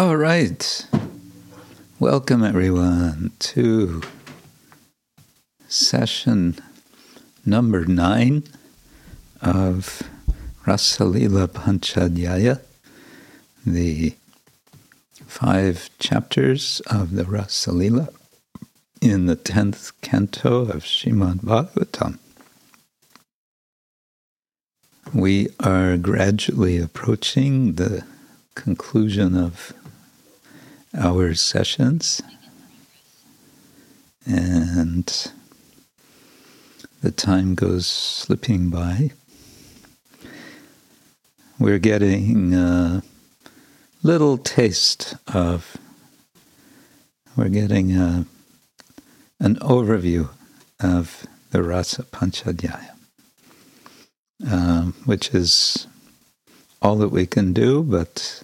All right. Welcome, everyone, to session number nine of Rasalila Panchadhyaya, the five chapters of the Rasalila in the tenth canto of Srimad Bhagavatam. We are gradually approaching the conclusion of our sessions, and the time goes slipping by. We're getting a little taste of, we're getting a, an overview of the Rasa Panchadhyaya, uh, which is all that we can do, but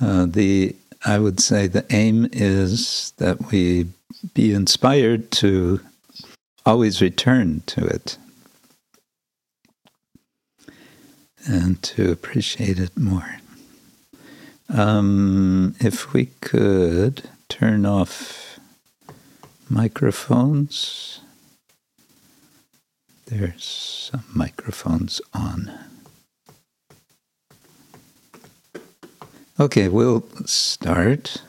uh, the I would say the aim is that we be inspired to always return to it and to appreciate it more. Um, if we could turn off microphones, there's some microphones on. Okay, we'll start.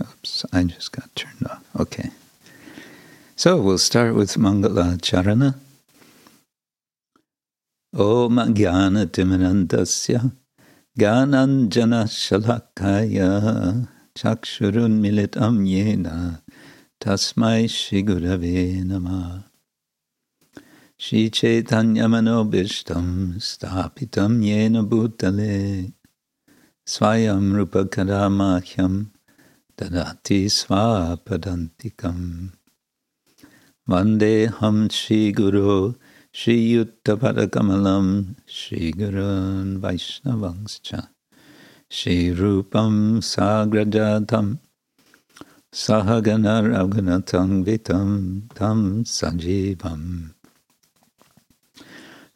Oops, I just got turned off. Okay. So we'll start with Mangala Charana. Om Jnana Timirandasya Gananjana Shalakaya Chakshurun Militam Yena Tasmai Shigurave Namah Shri Chaitanya Manobishtam Stapitam Yena Bhutale Swayam Rupa Kadamahyam Dadati Swapadantikam Vandeham Shri Guru Shri Yuttapadakamalam Shri Gurun Vaishnavangscha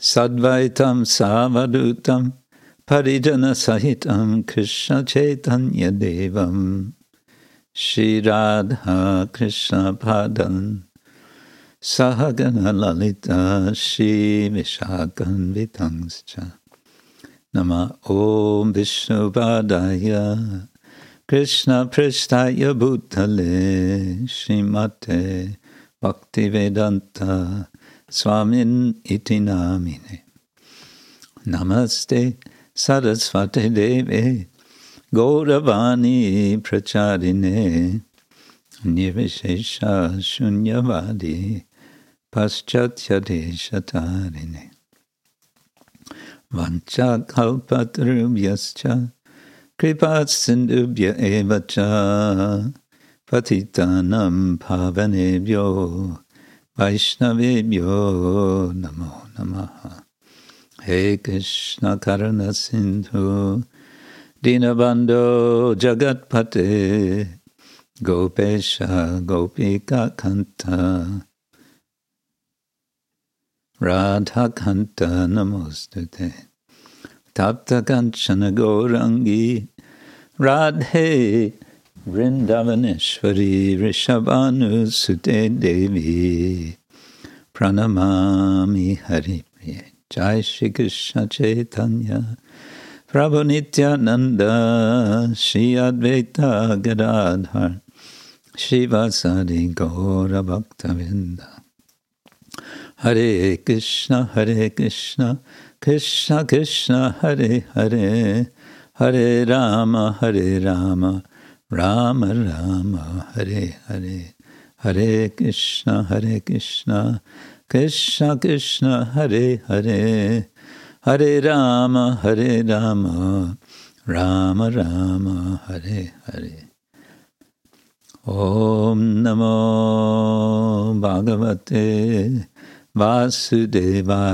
Sadvaitam Savadutam Parijana Sahitam Krishna Chaitanya Devam. Shri Radha Krishna Padan. Sahagana Lalita Shri Vishakan Vitangscha Nama Om Vishnu Padaya. Krishna Pristaya Bhutale. Srimate Bhaktivedanta Swamin iti namine. Namaste Saraswati Deve. Gauravani Pracharine. Nirvishesha Shunyavadi. Paschatya Deshatarine. Vancha Kalpatarubhyascha Kripat Sindubhya Evacha. Patitanam Pavanebhyo Vaishnavebhyo Namo Namaha He Krishna Karana Sindhu Dinabando Jagatpate Gopesha Gopika Kanta Radha Kanta Namostute Vrindavaneshwari Vrishabhanu Sute Devi Pranamami Hari Jai Shri Krishna Chaitanya. Prabhu Nityananda Shri Advaita Gadadhar Shivasadi Gaura Bhaktavinda. Hare Krishna Hare Krishna Krishna Krishna Hare Hare. Hare Rama Hare Rama Rama Rama Hare Hare Hare Krishna Hare Krishna Krishna Krishna Hare Hare Hare Rama Hare Rama Rama Rama Hare Hare Om Namo Bhagavate Vasudevaya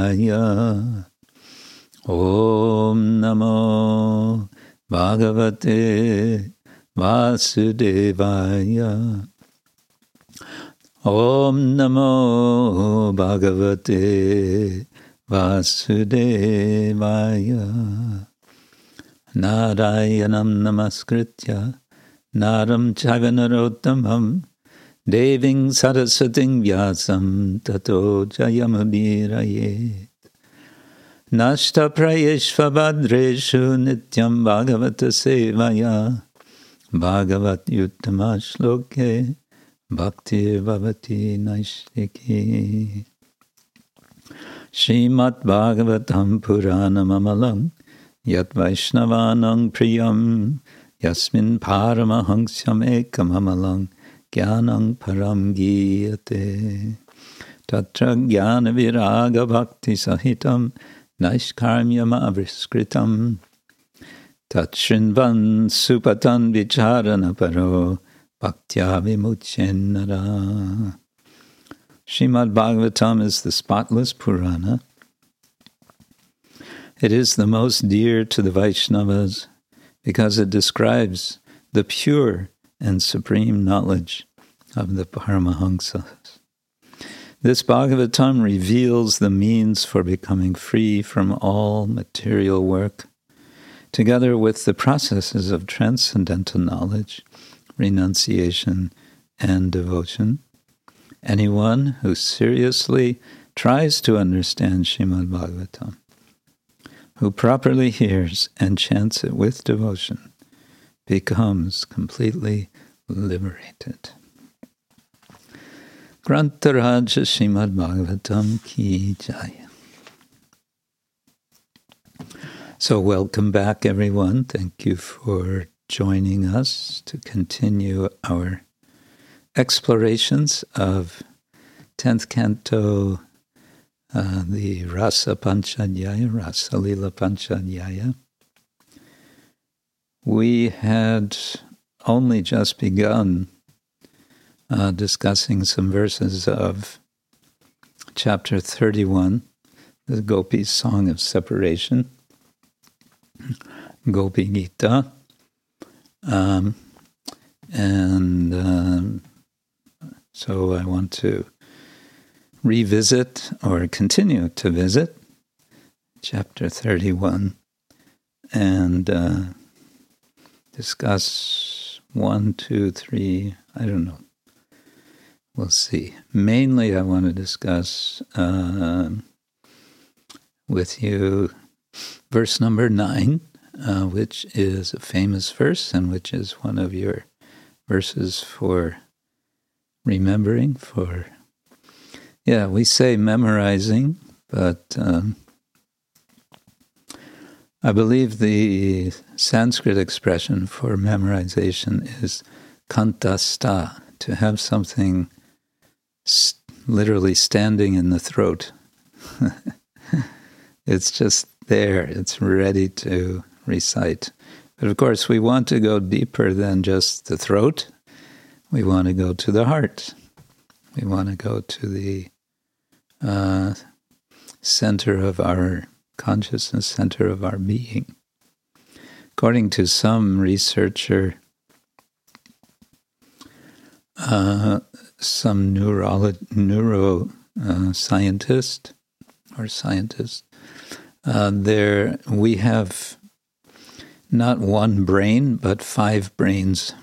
Om Namo Bhagavate Vasudevaya Om Namo Bhagavate Vasudevaya Narayanam Namaskritya Naram Chavanarottamam Deving Sarasating Vyasam Tato Jayamabhirayet Nashta Prayeshvabhadreshu Nityam Bhagavata Sevaya Bhagavat Yuttama Shloke Bhakti Bhavati Naishtiki. Srimat Bhagavatam Puranam Amalam Yat Vaishnavanang Priyam Yasmin Paramahansyam Ekam Amalang Gyanang Param Giyate. Tatra Bhakti Sahitam Naishkarmyam Avriskritam Tatshinvan Supatan Vicharana Bhaktya Vimuchenara Shrimad Bhagavatam is the spotless Purana. It is the most dear to the Vaishnavas because it describes the pure and supreme knowledge of the Paramahamsas. This Bhagavatam reveals the means for becoming free from all material work, together with the processes of transcendental knowledge, renunciation, and devotion. Anyone who seriously tries to understand Shrimad Bhagavatam, who properly hears and chants it with devotion, becomes completely liberated. Grantaraja Shrimad Bhagavatam Ki Jaya. So, welcome back, everyone. Thank you for joining us to continue our explorations of 10th Canto, uh, the Rasa Panchadhyaya, Rasa Lila Panchadhyaya. We had only just begun uh, discussing some verses of chapter 31, the Gopi's Song of Separation, Gopi Gita. Um, and um, so I want to revisit or continue to visit chapter 31 and uh, discuss one, two, three, I don't know, We'll see. Mainly, I want to discuss uh, with you verse number nine, uh, which is a famous verse and which is one of your verses for remembering. For yeah, we say memorizing, but um, I believe the Sanskrit expression for memorization is kantasta, to have something literally standing in the throat. it's just there, it's ready to recite. But of course, we want to go deeper than just the throat. We want to go to the heart. We want to go to the uh, center of our consciousness, center of our being. According to some researcher, uh, some neuro neuro uh, or scientist. Uh, there we have not one brain but five brains.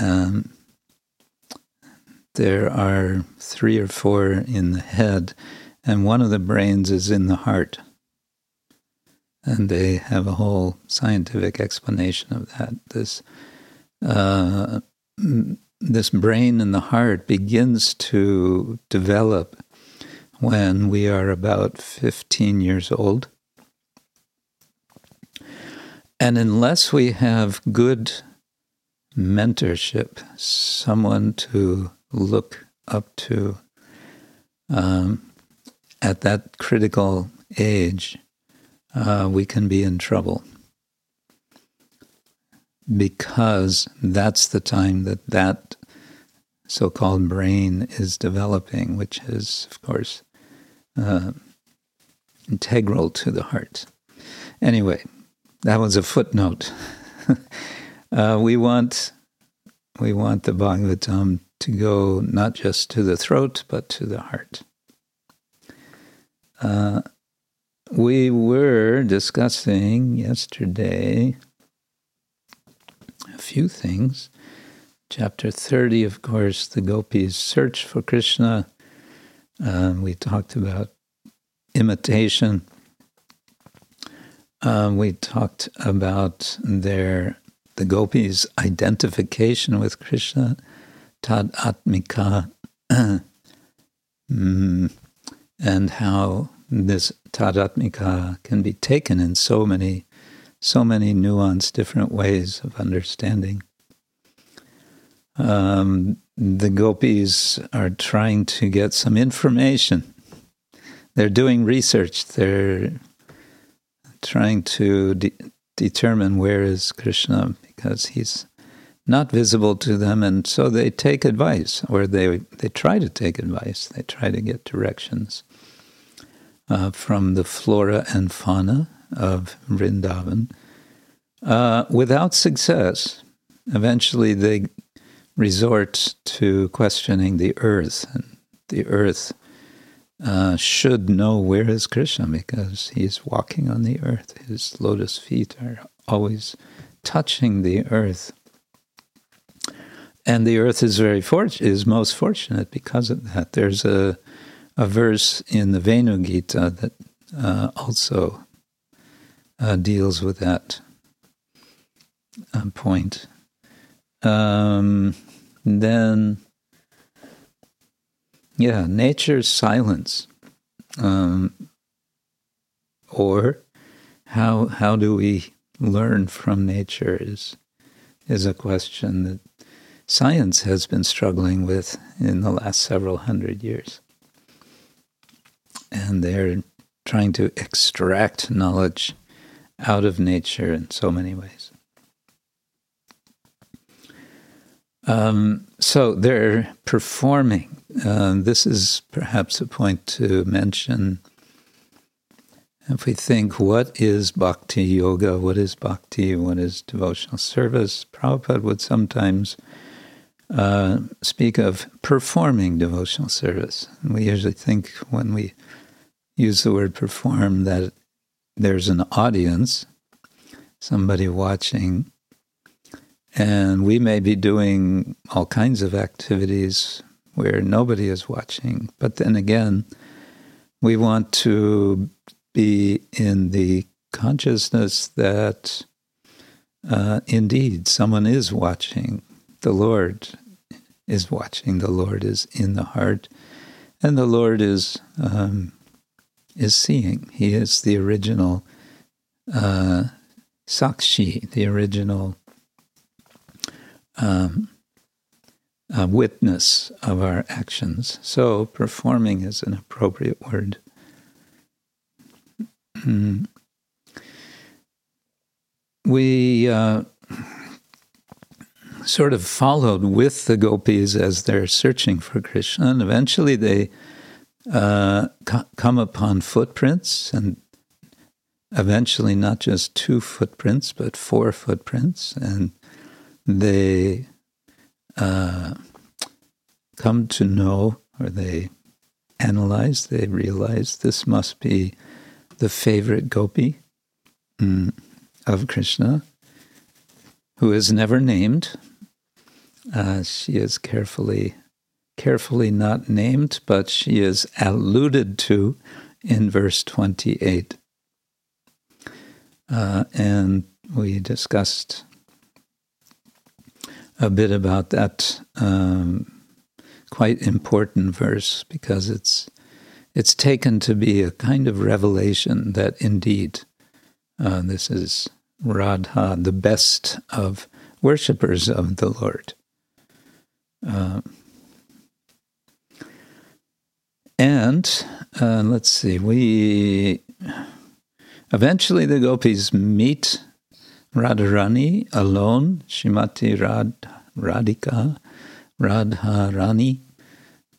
Um, there are three or four in the head, and one of the brains is in the heart. And they have a whole scientific explanation of that. This uh, this brain and the heart begins to develop when we are about 15 years old. And unless we have good mentorship, someone to look up to um, at that critical age, uh, we can be in trouble because that's the time that that so called brain is developing, which is, of course, uh, integral to the heart. Anyway, that was a footnote. uh, we want we want the Bhagavatam to go not just to the throat but to the heart. Uh, we were discussing yesterday a few things. Chapter 30, of course, the gopis' search for Krishna. Uh, we talked about imitation. Uh, we talked about their the gopis' identification with Krishna, tad atmika, mm, and how this tadatmika can be taken in so many, so many nuanced, different ways of understanding. Um, the gopis are trying to get some information. They're doing research. They're trying to de- determine where is Krishna because he's not visible to them, and so they take advice, or they they try to take advice. They try to get directions uh, from the flora and fauna of Vrindavan. Uh, without success, eventually they resort to questioning the earth, and the earth uh, should know where is Krishna because he's walking on the earth. His lotus feet are always touching the earth. And the earth is very fortunate, is most fortunate because of that. There's a a verse in the Venu Gita that uh, also uh, deals with that uh, point. Um, then, yeah, nature's silence, um, or how how do we learn from nature is is a question that science has been struggling with in the last several hundred years and they're trying to extract knowledge out of nature in so many ways. Um, so they're performing. Uh, this is perhaps a point to mention. If we think, what is bhakti yoga? What is bhakti? What is devotional service? Prabhupada would sometimes uh, speak of performing devotional service. And we usually think when we use the word perform that there's an audience, somebody watching, and we may be doing all kinds of activities where nobody is watching. But then again, we want to be in the consciousness that uh, indeed someone is watching. The Lord is watching. The Lord is in the heart. And the Lord is um, is seeing. He is the original uh, sakshi, the original um, uh, witness of our actions. So, performing is an appropriate word. we uh, sort of followed with the gopis as they're searching for Krishna, and eventually they uh, come upon footprints, and eventually not just two footprints, but four footprints, and they uh, come to know, or they analyze, they realize this must be the favorite gopi mm, of Krishna, who is never named. Uh, she is carefully carefully not named, but she is alluded to in verse 28. Uh, and we discussed a bit about that um, quite important verse because it's it's taken to be a kind of revelation that indeed uh, this is Radha, the best of worshippers of the Lord. Uh, and uh, let's see, we eventually the gopis meet Radharani alone, Shrimati Rad, Radhika, Radharani,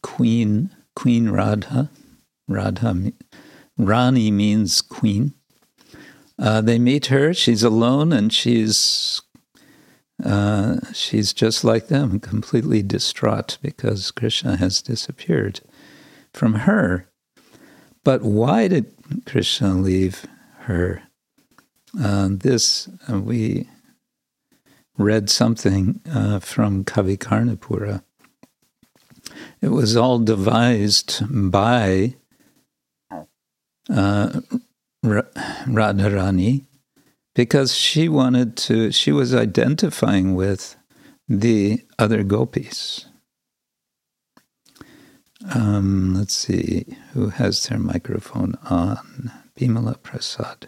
Queen, Queen Radha. Radha, Rani means queen. Uh, they meet her. She's alone, and she's uh, she's just like them, completely distraught because Krishna has disappeared from her. But why did Krishna leave her. Uh, this, uh, we read something uh, from Kavi Karnapura. It was all devised by uh, Radharani because she wanted to, she was identifying with the other gopis. Um, let's see who has their microphone on. Bimala Prasad.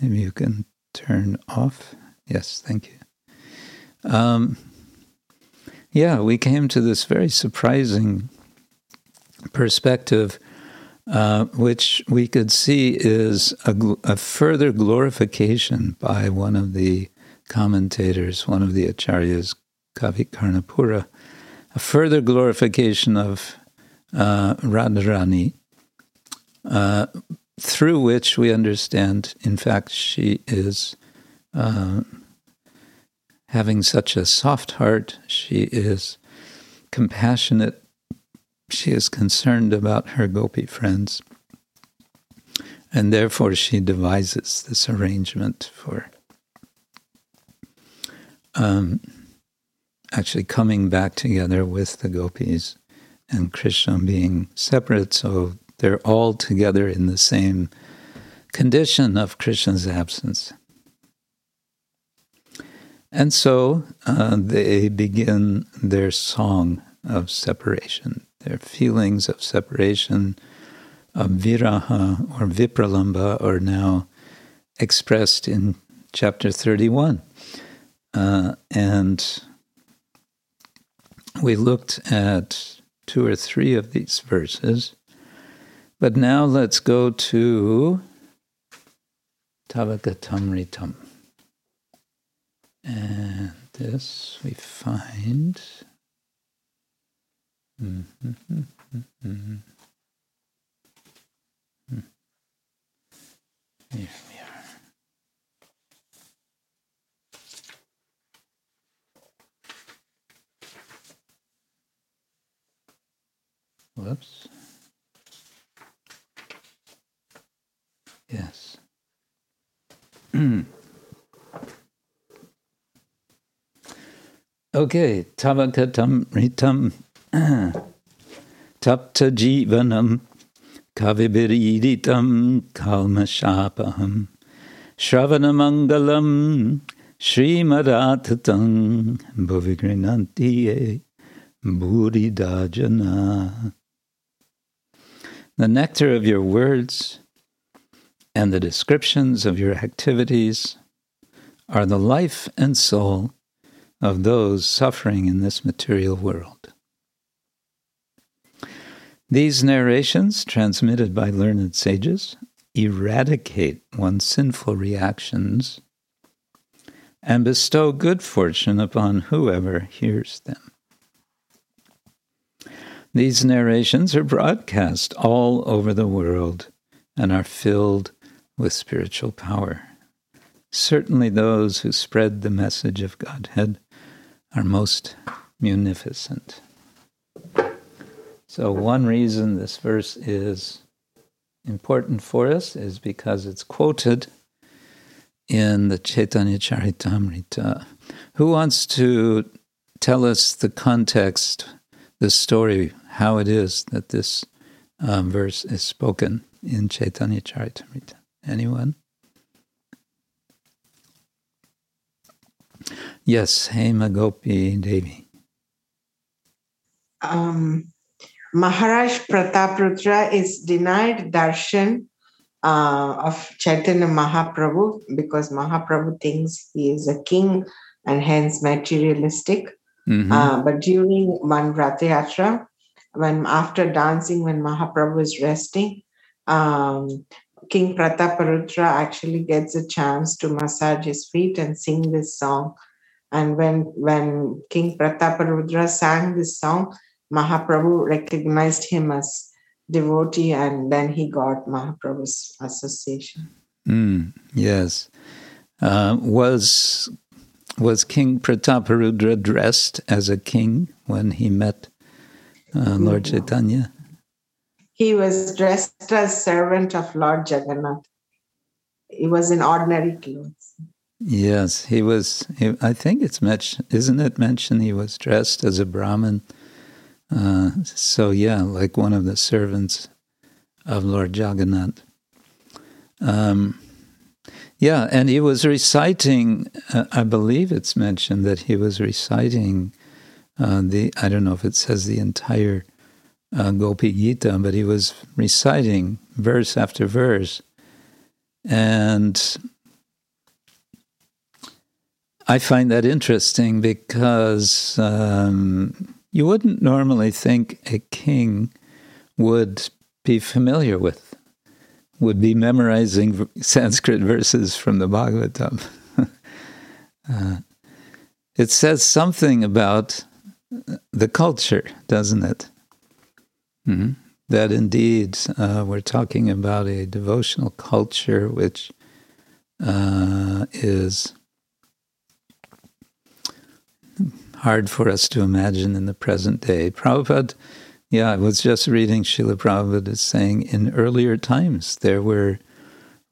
Maybe you can turn off. Yes, thank you. Um, yeah, we came to this very surprising perspective, uh, which we could see is a, gl- a, further glorification by one of the commentators, one of the acharyas, Kavi Karnapura, a further glorification of uh, Radharani, uh, through which we understand, in fact, she is uh, having such a soft heart. She is compassionate. She is concerned about her gopi friends. And therefore, she devises this arrangement for um, actually coming back together with the gopis and Krishna being separate, so they're all together in the same condition of Krishna's absence. And so uh, they begin their song of separation, their feelings of separation, of viraha or vipralamba, are now expressed in chapter 31. Uh, and we looked at two or three of these verses. But now let's go to Tavagatamritam. And this we find. Here we are. Whoops. Yes. okay, tavakatam ritam tapta jivanam kavibiriditam kalmashapaham shravanamangalam srimadatatam bhuvigrinantiye buddhidajana. The nectar of your words and the descriptions of your activities are the life and soul of those suffering in this material world. These narrations, transmitted by learned sages, eradicate one's sinful reactions and bestow good fortune upon whoever hears them. These narrations are broadcast all over the world and are filled with spiritual power. Certainly, those who spread the message of Godhead are most munificent. So, one reason this verse is important for us is because it's quoted in the Chaitanya Charitamrita. Who wants to tell us the context, the story how it is that this um, verse is spoken in Chaitanya Charitamrita. Anyone? Yes, Hema Gopi Devi. Um, Maharaj Prataparudra is denied darshan uh, of Chaitanya Mahaprabhu because Mahaprabhu thinks he is a king and hence materialistic. Mm-hmm. Uh, but during one Rathayatra, when after dancing, when Mahaprabhu is resting, um, King Prataparudra actually gets a chance to massage his feet and sing this song. And when when King Prataparudra sang this song, Mahaprabhu recognized him as devotee, and then he got Mahaprabhu's association. Mm, yes, uh, was was King Prataparudra dressed as a king when he met uh, Lord Chaitanya? He was dressed as servant of Lord Jagannath. He was in ordinary clothes. Yes, he was. He, I think it's mentioned, isn't it mentioned he was dressed as a Brahmin? Uh, so, yeah, like one of the servants of Lord Jagannath. Um, yeah, and he was reciting, uh, I believe it's mentioned that he was reciting uh, the, I don't know if it says the entire uh, Gopi Gita, but he was reciting verse after verse. And I find that interesting because um, you wouldn't normally think a king would be familiar with would be memorizing Sanskrit verses from the Bhagavatam. uh, it says something about the culture, doesn't it? Mm-hmm. That indeed uh, we're talking about a devotional culture which uh, is hard for us to imagine in the present day. Prabhupada yeah, I was just reading Srila Prabhupada is saying in earlier times there were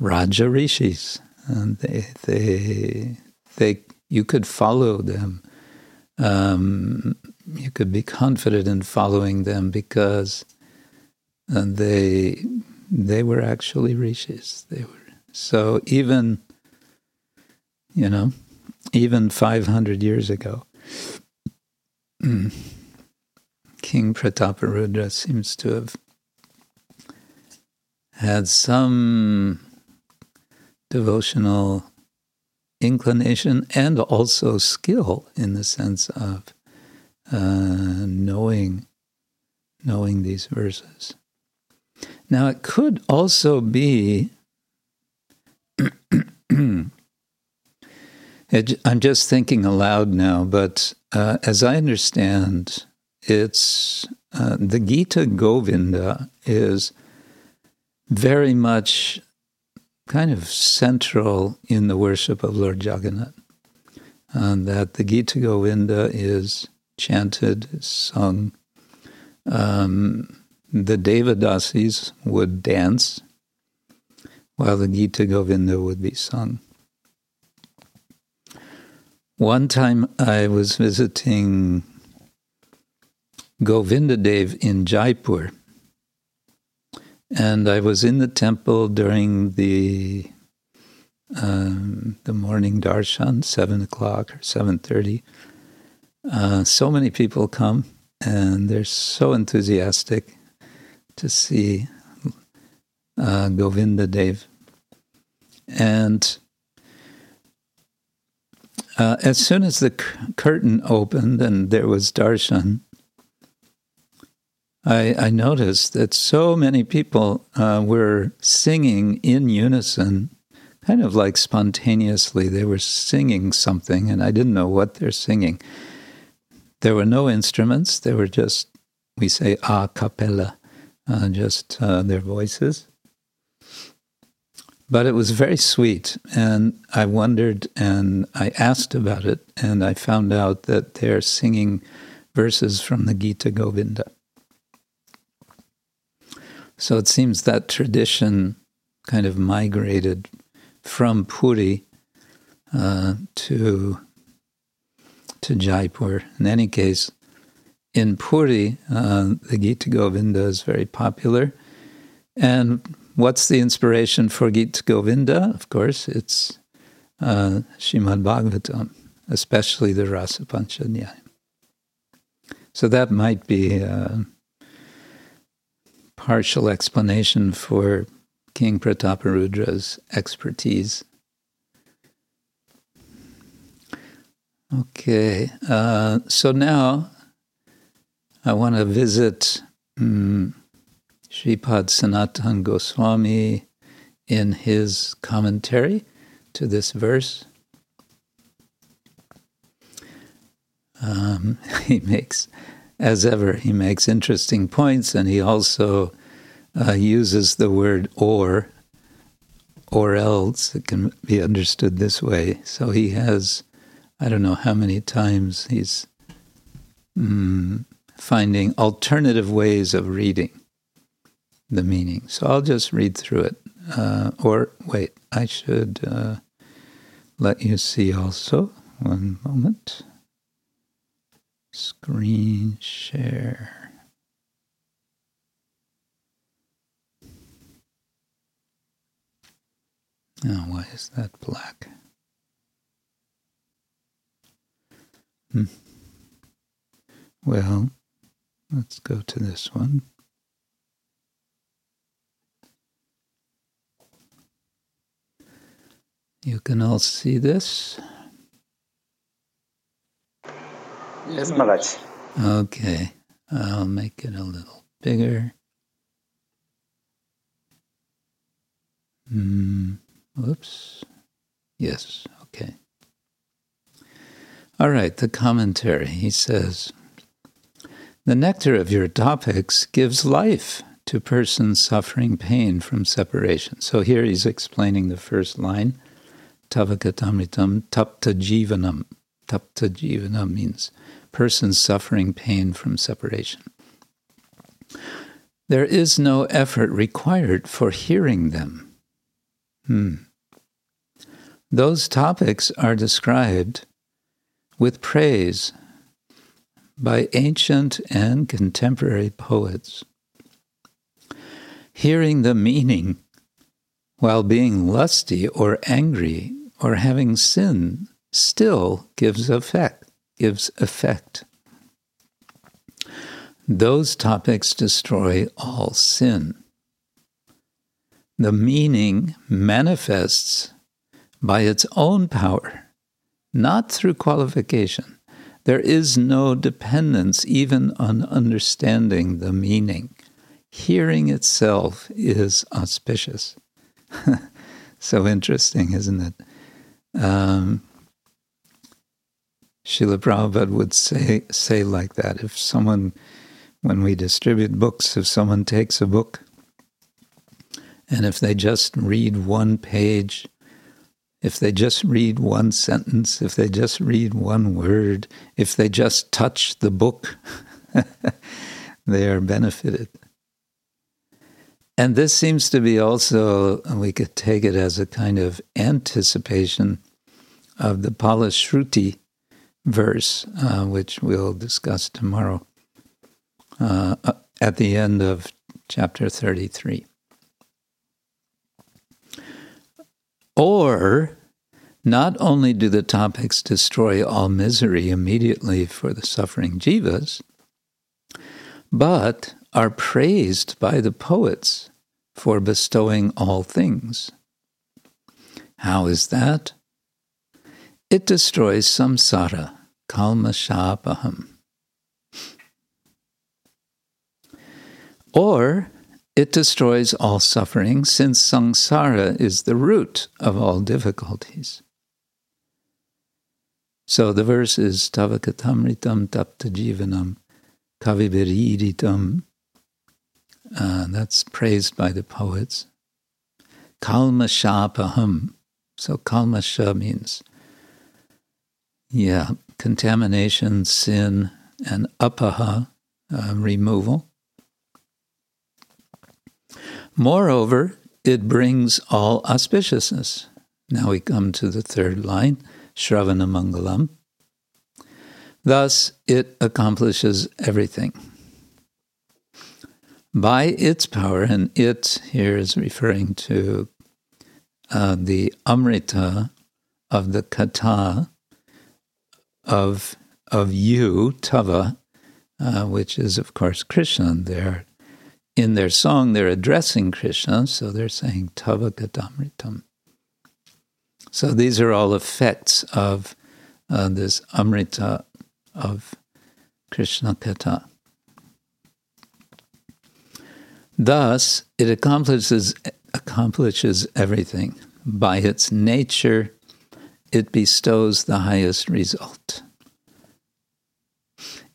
Raja Rishis, and they they they you could follow them. Um, you could be confident in following them because uh, they they were actually rishis. They were so even you know even five hundred years ago. Mm. King Prataparudra seems to have had some devotional inclination and also skill in the sense of uh, knowing knowing these verses. Now it could also be I'm just thinking aloud now, but uh, as I understand it's uh, the Gita Govinda is very much kind of central in the worship of Lord Jagannath. And that the Gita Govinda is chanted, sung. Um, the Devadasis would dance while the Gita Govinda would be sung. One time I was visiting Govinda Dev in Jaipur. And I was in the temple during the um, the morning darshan, seven o'clock or seven thirty. Uh, so many people come, and they're so enthusiastic to see uh, Govinda Dev. And uh, as soon as the c- curtain opened and there was darshan, I, I noticed that so many people uh, were singing in unison, kind of like spontaneously. They were singing something, and I didn't know what they're singing. There were no instruments, they were just, we say, a cappella, uh, just uh, their voices. But it was very sweet, and I wondered and I asked about it, and I found out that they're singing verses from the Gita Govinda. So it seems that tradition kind of migrated from Puri uh, to to Jaipur. In any case, in Puri, uh, the Gita Govinda is very popular. And what's the inspiration for Gita Govinda? Of course, it's uh, Shrimad Bhagavatam, especially the Rasa Panchadhyayam. So that might be a partial explanation for King Prataparudra's expertise. Okay, uh, so now I want to visit um, Sripad Sanatan Goswami in his commentary to this verse. Um, he makes as ever, he makes interesting points, and he also uh, uses the word or, or else. It can be understood this way. So he has, I don't know how many times he's mm, finding alternative ways of reading. the meaning. So I'll just read through it. Uh, or wait, I should uh, let you see also. One moment. Screen share. Now, why is that black? Hmm. Well, let's go to this one. You can all see this? Yes, Maharaj. Okay, I'll make it a little bigger. Mm, whoops. Yes, okay. All right, the commentary. He says The nectar of your topics gives life to persons suffering pain from separation. So here he's explaining the first line Tavakatamritam tapta jivanam. Tapta jivanam means persons suffering pain from separation. There is no effort required for hearing them. Hmm. Those topics are described with praise by ancient and contemporary poets. Hearing the meaning while being lusty or angry or having sin still gives effect gives effect. Those topics destroy all sin. The meaning manifests by its own power not through qualification. There is no dependence even on understanding the meaning. Hearing itself is auspicious. So interesting isn't it? Um, Srila Prabhupada would say say like that. If someone, when we distribute books, if someone takes a book and if they just read one page, if they just read one sentence, if they just read one word, if they just touch the book, they are benefited. And this seems to be also, we could take it as a kind of anticipation of the Phalashruti verse, uh, which we'll discuss tomorrow uh, at the end of chapter 33. Or, not only do the topics destroy all misery immediately for the suffering jivas, but are praised by the poets for bestowing all things. How is that? It destroys samsara, kalmashapaham. Or it destroys all suffering, since samsara is the root of all difficulties. So the verse is Tavakatamritam tapta jivanam kavibiriditam uh, that's praised by the poets. Kalmashapaham. So kalmasha means, yeah, contamination, sin, and apaha, uh, removal. Moreover, it brings all auspiciousness. Now we come to the third line, Shravana Mangalam. Thus, it accomplishes everything by its power, and it here is referring to uh, the Amrita of the Kata of of you, Tava, uh, which is of course Krishna. They're in their song they're addressing Krishna, so they're saying Tava Katamritam. So these are all effects of uh, this Amrita of Krishna Kata. Thus, it accomplishes, accomplishes everything. By its nature, it bestows the highest result.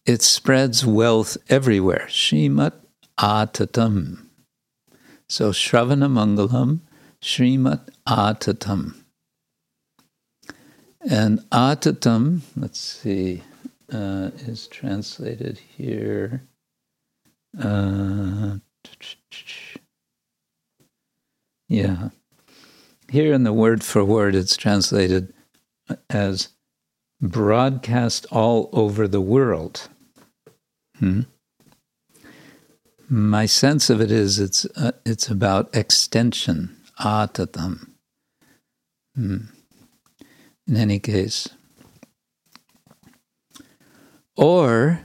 It spreads wealth everywhere. Shrimat Atatam. So Shravana Mangalam, Shrimat Atatam. And Atatam, let's see, uh, is translated here. Uh, Yeah. Here in the word for word, it's translated as broadcast all over the world. Hmm? My sense of it is it's uh, it's about extension, atatam. Hmm. In any case, or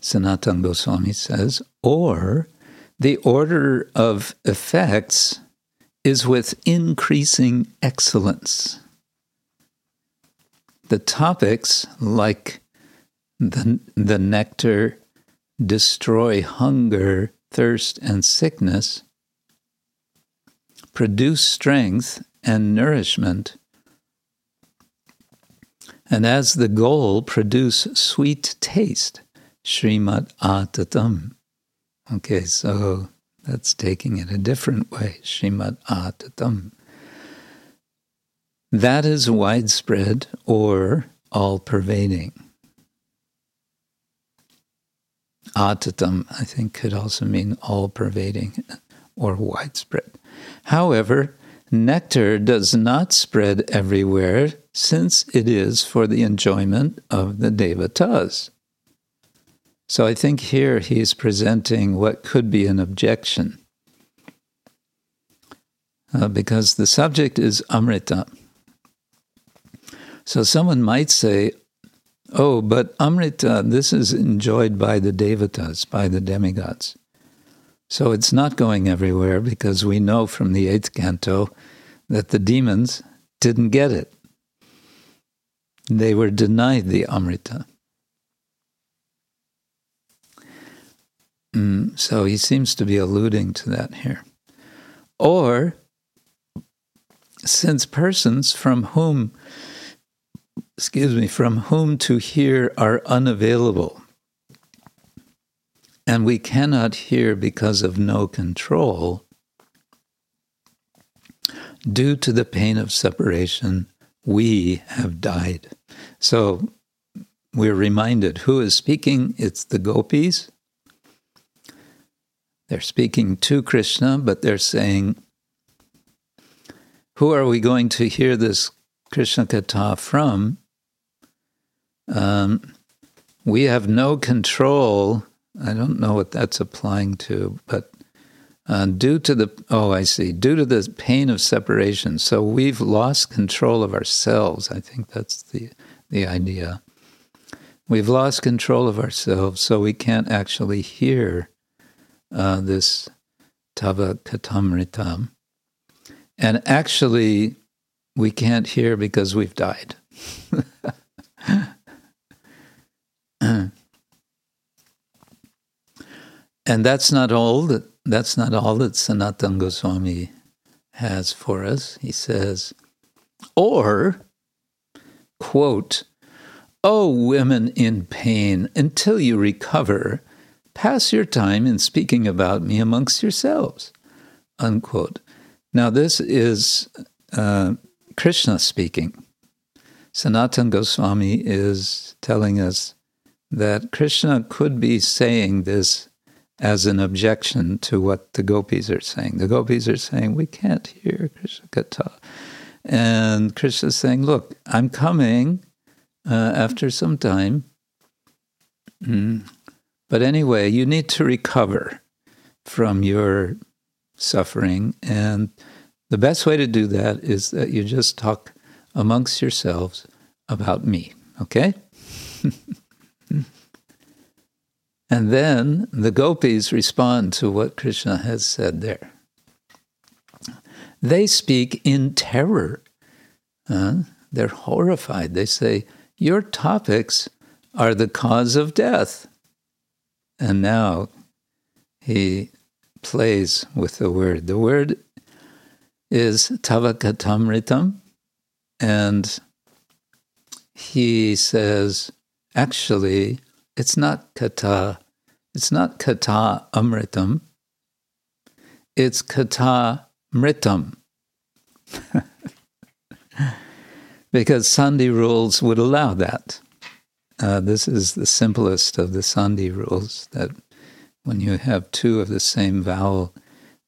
Sanatan Goswami says, or the order of effects is with increasing excellence. The topics, like the, the nectar, destroy hunger, thirst, and sickness, produce strength and nourishment, and as the goal, produce sweet taste, Srimad Atatam. Okay, so that's taking it a different way, Srimad Atatam. That is widespread or all pervading. Atatam, I think, could also mean all pervading or widespread. However, nectar does not spread everywhere since it is for the enjoyment of the devatas. So I think here he's presenting what could be an objection. Uh, because the subject is Amrita. So someone might say, oh, but Amrita, this is enjoyed by the devatas, by the demigods. So it's not going everywhere because we know from the eighth canto that the demons didn't get it. They were denied the Amrita. Mm, so he seems to be alluding to that here. Or, since persons from whom, excuse me, from whom to hear are unavailable, and we cannot hear because of no control, due to the pain of separation, we have died. So we're reminded who is speaking? It's the gopis they're speaking to Krishna, but they're saying, Who are we going to hear this Krishna Katha from? Um, we have no control. I don't know what that's applying to, but uh, due to the, oh, I see, due to the pain of separation. So we've lost control of ourselves. I think that's the, the idea. We've lost control of ourselves, so we can't actually hear uh, this Tava Katamritam. And actually, we can't hear because we've died. that's not all that that's not all that Sanatan Goswami has for us. He says, or quote, "Oh women in pain, until you recover, Pass your time in speaking about me amongst yourselves. Unquote. Now, this is uh, Krishna speaking. Sanatan Goswami is telling us that Krishna could be saying this as an objection to what the gopis are saying. The gopis are saying, We can't hear Krishna Katha. And Krishna is saying, Look, I'm coming uh, after some time. Mm, but anyway, you need to recover from your suffering. And the best way to do that is that you just talk amongst yourselves about me, okay? And then the gopis respond to what Krishna has said there. They speak in terror. Uh, they're horrified. They say, Your topics are the cause of death. And now he plays with the word. The word is tavakatamritam, and he says, actually, it's not kata, it's not kata amritam, it's kata mritam. because Sandhi rules would allow that. Uh, this is the simplest of the Sandhi rules that when you have two of the same vowel,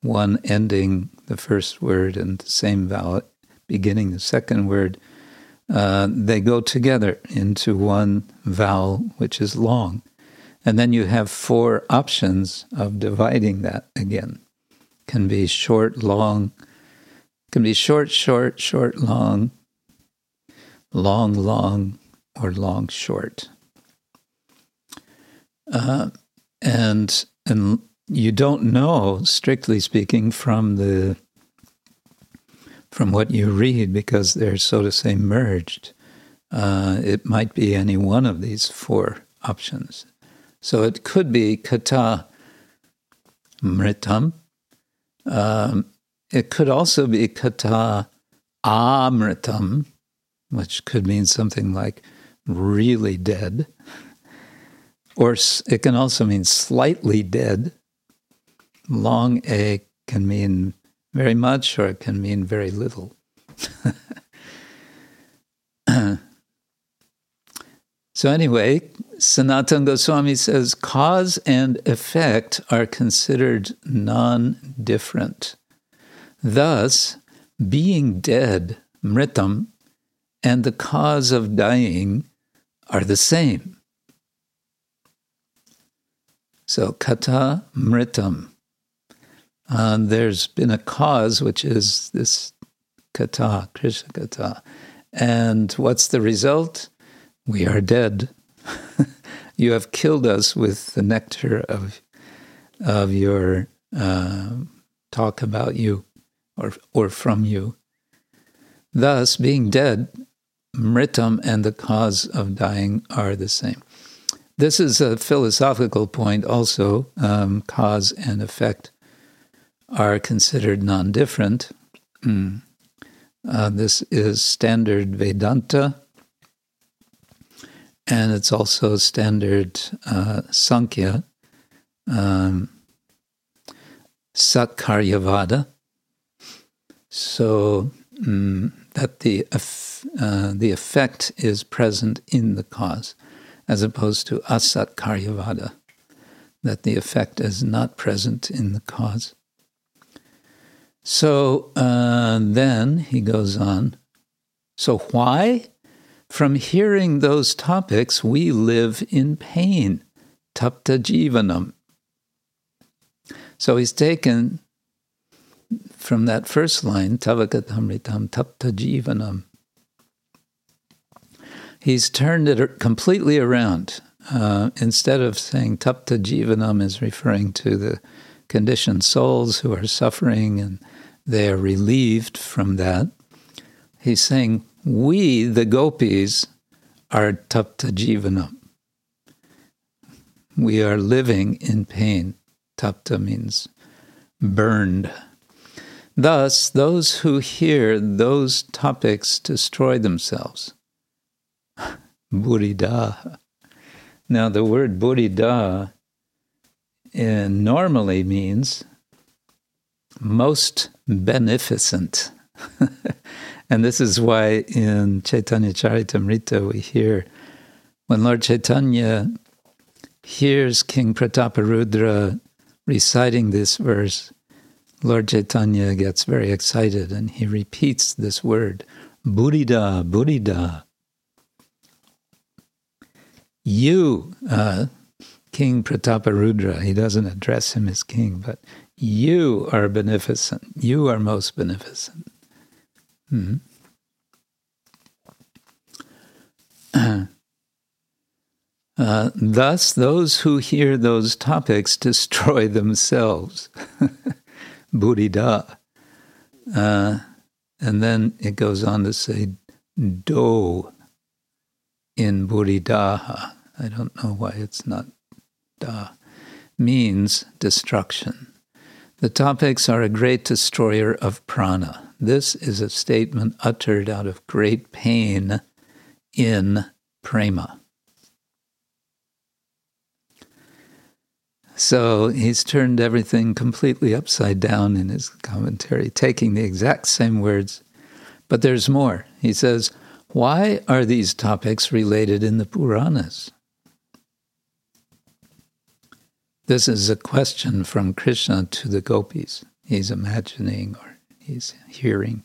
one ending the first word and the same vowel beginning the second word, uh, they go together into one vowel, which is long. And then you have four options of dividing that again. Can be short, long, can be short, short, short, long, long, long, or long, short. Uh, and and you don't know, strictly speaking, from the from what you read because they're so to say merged. Uh, it might be any one of these four options. So it could be kata mritam. Um, it could also be kata amritam, which could mean something like really dead. Or it can also mean slightly dead. Long A can mean very much or it can mean very little. so, anyway, Sanatan Goswami says cause and effect are considered non different. Thus, being dead, mritam, and the cause of dying are the same. So, kata mritam. Uh, there's been a cause, which is this kata, Krishna kata. And what's the result? We are dead. you have killed us with the nectar of, of your uh, talk about you or, or from you. Thus, being dead, mritam and the cause of dying are the same. This is a philosophical point also, um, cause and effect are considered non different. Mm. Uh, this is standard Vedanta, and it's also standard uh, Sankhya, um, Satkaryavada. So mm, that the uh, the effect is present in the cause, as opposed to Asatkaryavada, that the effect is not present in the cause. So uh, then he goes on. So why? From hearing those topics, we live in pain. Tapta jivanam. So he's taken from that first line, Tavakatamritam Tapta Jivanam. He's turned it completely around. Uh, instead of saying Tapta Jivanam is referring to the conditioned souls who are suffering and they are relieved from that, he's saying, We, the gopis, are Tapta Jivanam. We are living in pain. Tapta means burned. Thus, those who hear those topics destroy themselves. Bhurida. Now, the word Bhurida normally means most beneficent. and this is why in Chaitanya Charitamrita we hear when Lord Chaitanya hears King Prataparudra reciting this verse, Lord Chaitanya gets very excited and he repeats this word, Bhurida, Bhurida. You, uh, King Prataparudra, he doesn't address him as king, but you are beneficent. You are most beneficent. Hmm. Uh, thus, those who hear those topics destroy themselves. Bhurida. Uh, and then it goes on to say, do in Buddhidaha. I don't know why it's not da. Means destruction. The topics are a great destroyer of prana. This is a statement uttered out of great pain in prema. So he's turned everything completely upside down in his commentary, taking the exact same words. But there's more. He says, Why are these topics related in the Puranas? This is a question from Krishna to the gopis. He's imagining or he's hearing.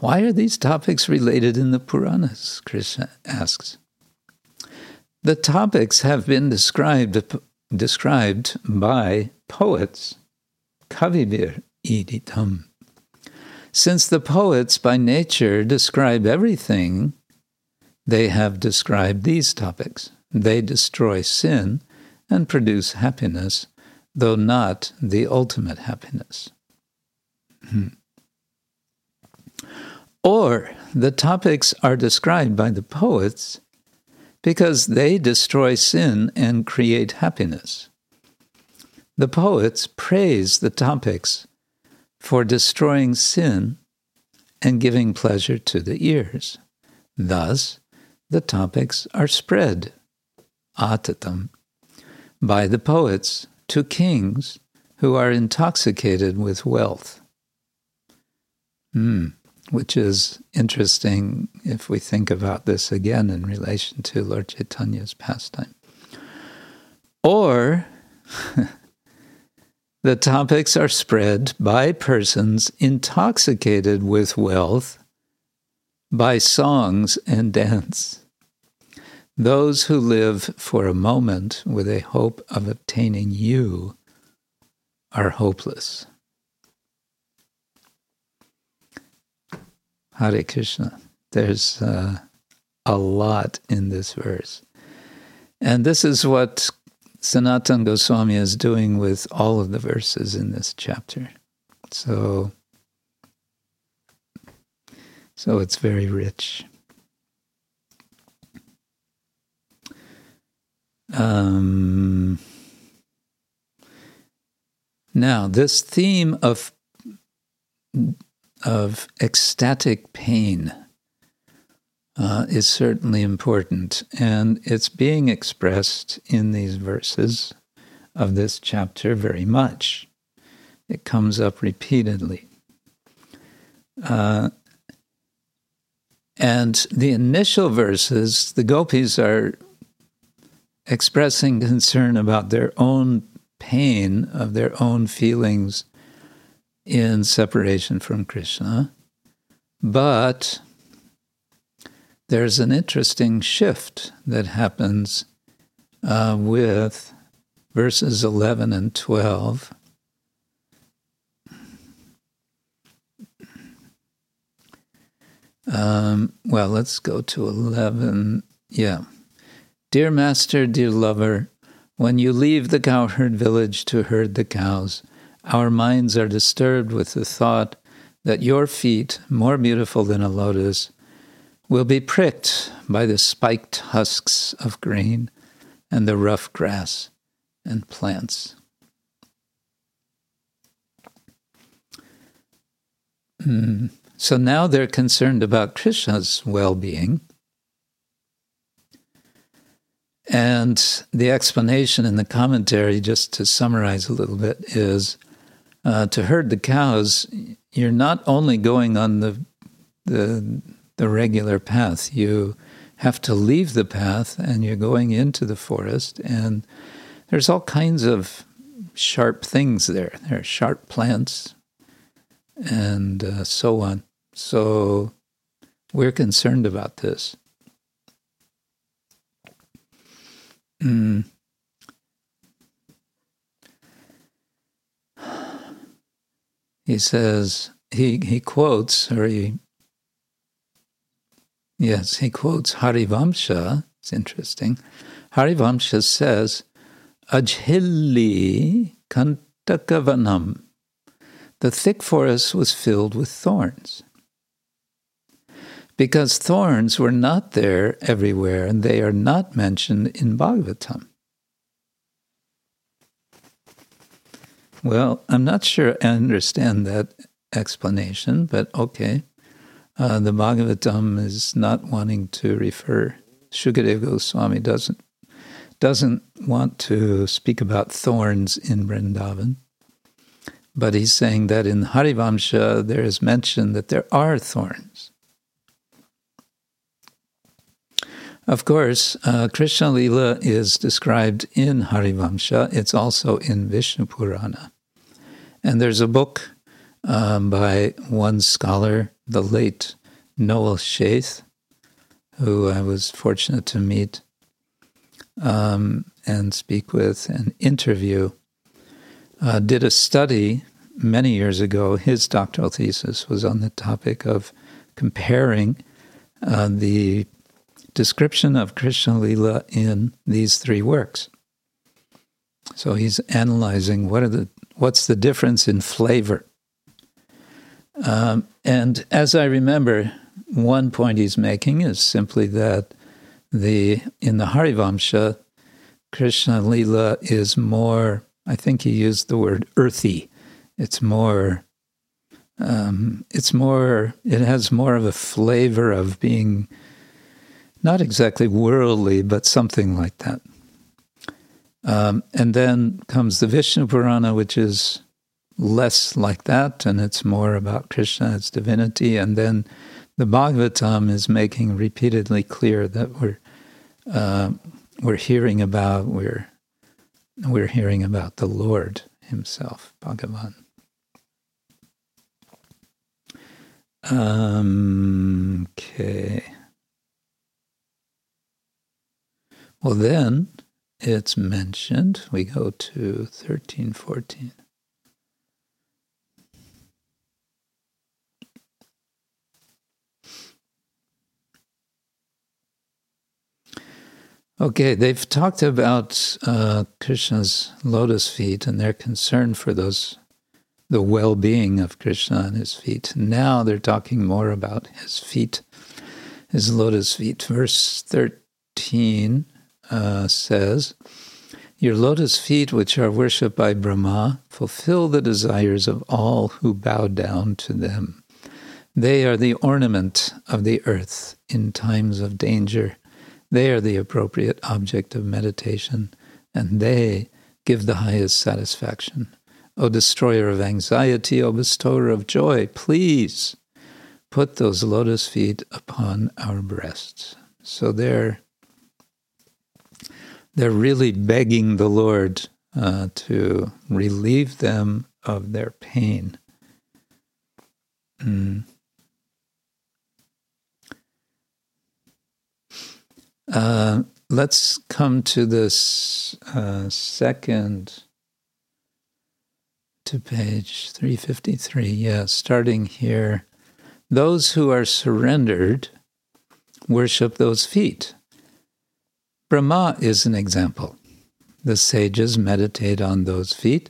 Why are these topics related in the Puranas? Krishna asks. The topics have been described, described by poets, kavibir iditam. Since the poets by nature describe everything, they have described these topics. They destroy sin and produce happiness, though not the ultimate happiness. Hmm. Or the topics are described by the poets because they destroy sin and create happiness. The poets praise the topics for destroying sin and giving pleasure to the ears. Thus, the topics are spread, atatam, by the poets to kings who are intoxicated with wealth. Hmm which is interesting if we think about this again in relation to Lord Chaitanya's pastime. Or the topics are spread by persons intoxicated with wealth by songs and dance. Those who live for a moment with a hope of obtaining you are hopeless. Hare Krishna. There's uh, a lot in this verse. And this is what Sanatan Goswami is doing with all of the verses in this chapter. So, so it's very rich. Um, now, this theme of of ecstatic pain uh, is certainly important, and it's being expressed in these verses of this chapter very much. It comes up repeatedly. Uh, and the initial verses, the gopis are expressing concern about their own pain, of their own feelings in separation from Krishna. But there's an interesting shift that happens uh, with verses 11 and 12. Um, well, let's go to 11. Yeah. Dear Master, dear lover, when you leave the cowherd village to herd the cows, our minds are disturbed with the thought that your feet, more beautiful than a lotus, will be pricked by the spiked husks of grain and the rough grass and plants. Mm. So now they're concerned about Krishna's well being. And the explanation in the commentary, just to summarize a little bit, is uh, to herd the cows, you're not only going on the, the, the regular path, you have to leave the path and you're going into the forest, and there's all kinds of sharp things there. There are sharp plants and uh, so on. So we're concerned about this. Mm. he says, he, he quotes, or he, yes, he quotes Harivamsha. It's interesting. Harivamsha says, Ajhilli Kantakavanam. The thick forest was filled with thorns. Because thorns were not there everywhere, and they are not mentioned in Bhagavatam. Well, I'm not sure I understand that explanation, but okay. Uh, the Bhagavatam is not wanting to refer. Shukadeva Goswami doesn't doesn't want to speak about thorns in Vrindavan, but he's saying that in Harivamsa there is mention that there are thorns. Of course, uh, Krishna Lila is described in Harivamsha. It's also in Vishnu Purana. And there's a book um, by one scholar, the late Noel Sheth, who I was fortunate to meet um, and speak with and interview, uh, did a study many years ago. His doctoral thesis was on the topic of comparing uh, the description of Krishna Lila in these three works. So he's analyzing what are the what's the difference in flavor. Um, and as I remember, one point he's making is simply that the in the Harivamsha, Krishna Lila is more. I think he used the word earthy. It's more. Um, it's more. It has more of a flavor of being not exactly worldly, but something like that. Um, and then comes the Vishnu Purana, which is less like that, and it's more about Krishna, its divinity. And then the Bhagavatam is making repeatedly clear that we're uh, we're hearing about we're we're hearing about the Lord Himself, Bhagavan. Um, okay. Well, then it's mentioned. We go to 13, 14. Okay, they've talked about uh, Krishna's lotus feet and their concern for those, the well-being of Krishna and his feet. Now they're talking more about his feet, his lotus feet. Verse thirteen uh, says, Your lotus feet, which are worshipped by Brahma, fulfill the desires of all who bow down to them. They are the ornament of the earth in times of danger. They are the appropriate object of meditation, and they give the highest satisfaction. O destroyer of anxiety, O bestower of joy, please put those lotus feet upon our breasts. So they're they're really begging the Lord uh, to relieve them of their pain. Mm. Uh, let's come to this uh, second to page 353. Yeah, starting here. Those who are surrendered worship those feet. Brahma is an example. The sages meditate on those feet.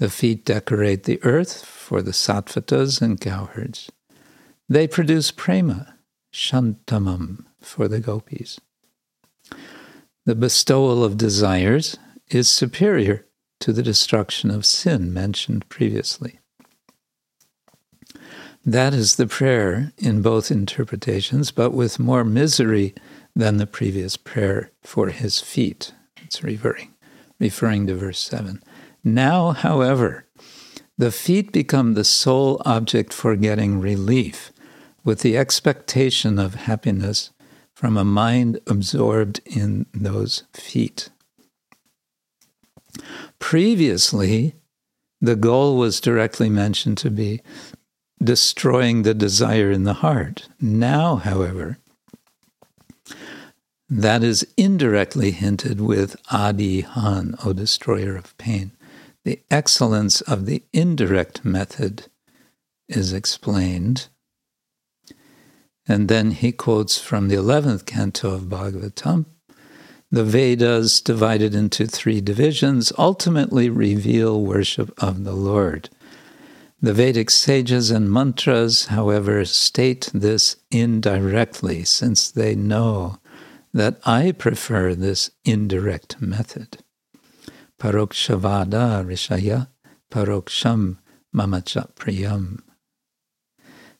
The feet decorate the earth for the sattvatas and cowherds. They produce prema, shantamam, for the gopis. The bestowal of desires is superior to the destruction of sin mentioned previously. That is the prayer in both interpretations, but with more misery than the previous prayer for his feet. It's referring, referring to verse 7. Now, however, the feet become the sole object for getting relief, with the expectation of happiness from a mind absorbed in those feet. Previously, the goal was directly mentioned to be destroying the desire in the heart. Now, however, that is indirectly hinted with Adi Han, O destroyer of pain. The excellence of the indirect method is explained. And then he quotes from the 11th canto of Bhagavatam the Vedas, divided into three divisions, ultimately reveal worship of the Lord. The Vedic sages and mantras, however, state this indirectly, since they know that I prefer this indirect method. Parokshavada rishaya paroksham mamacha priyam.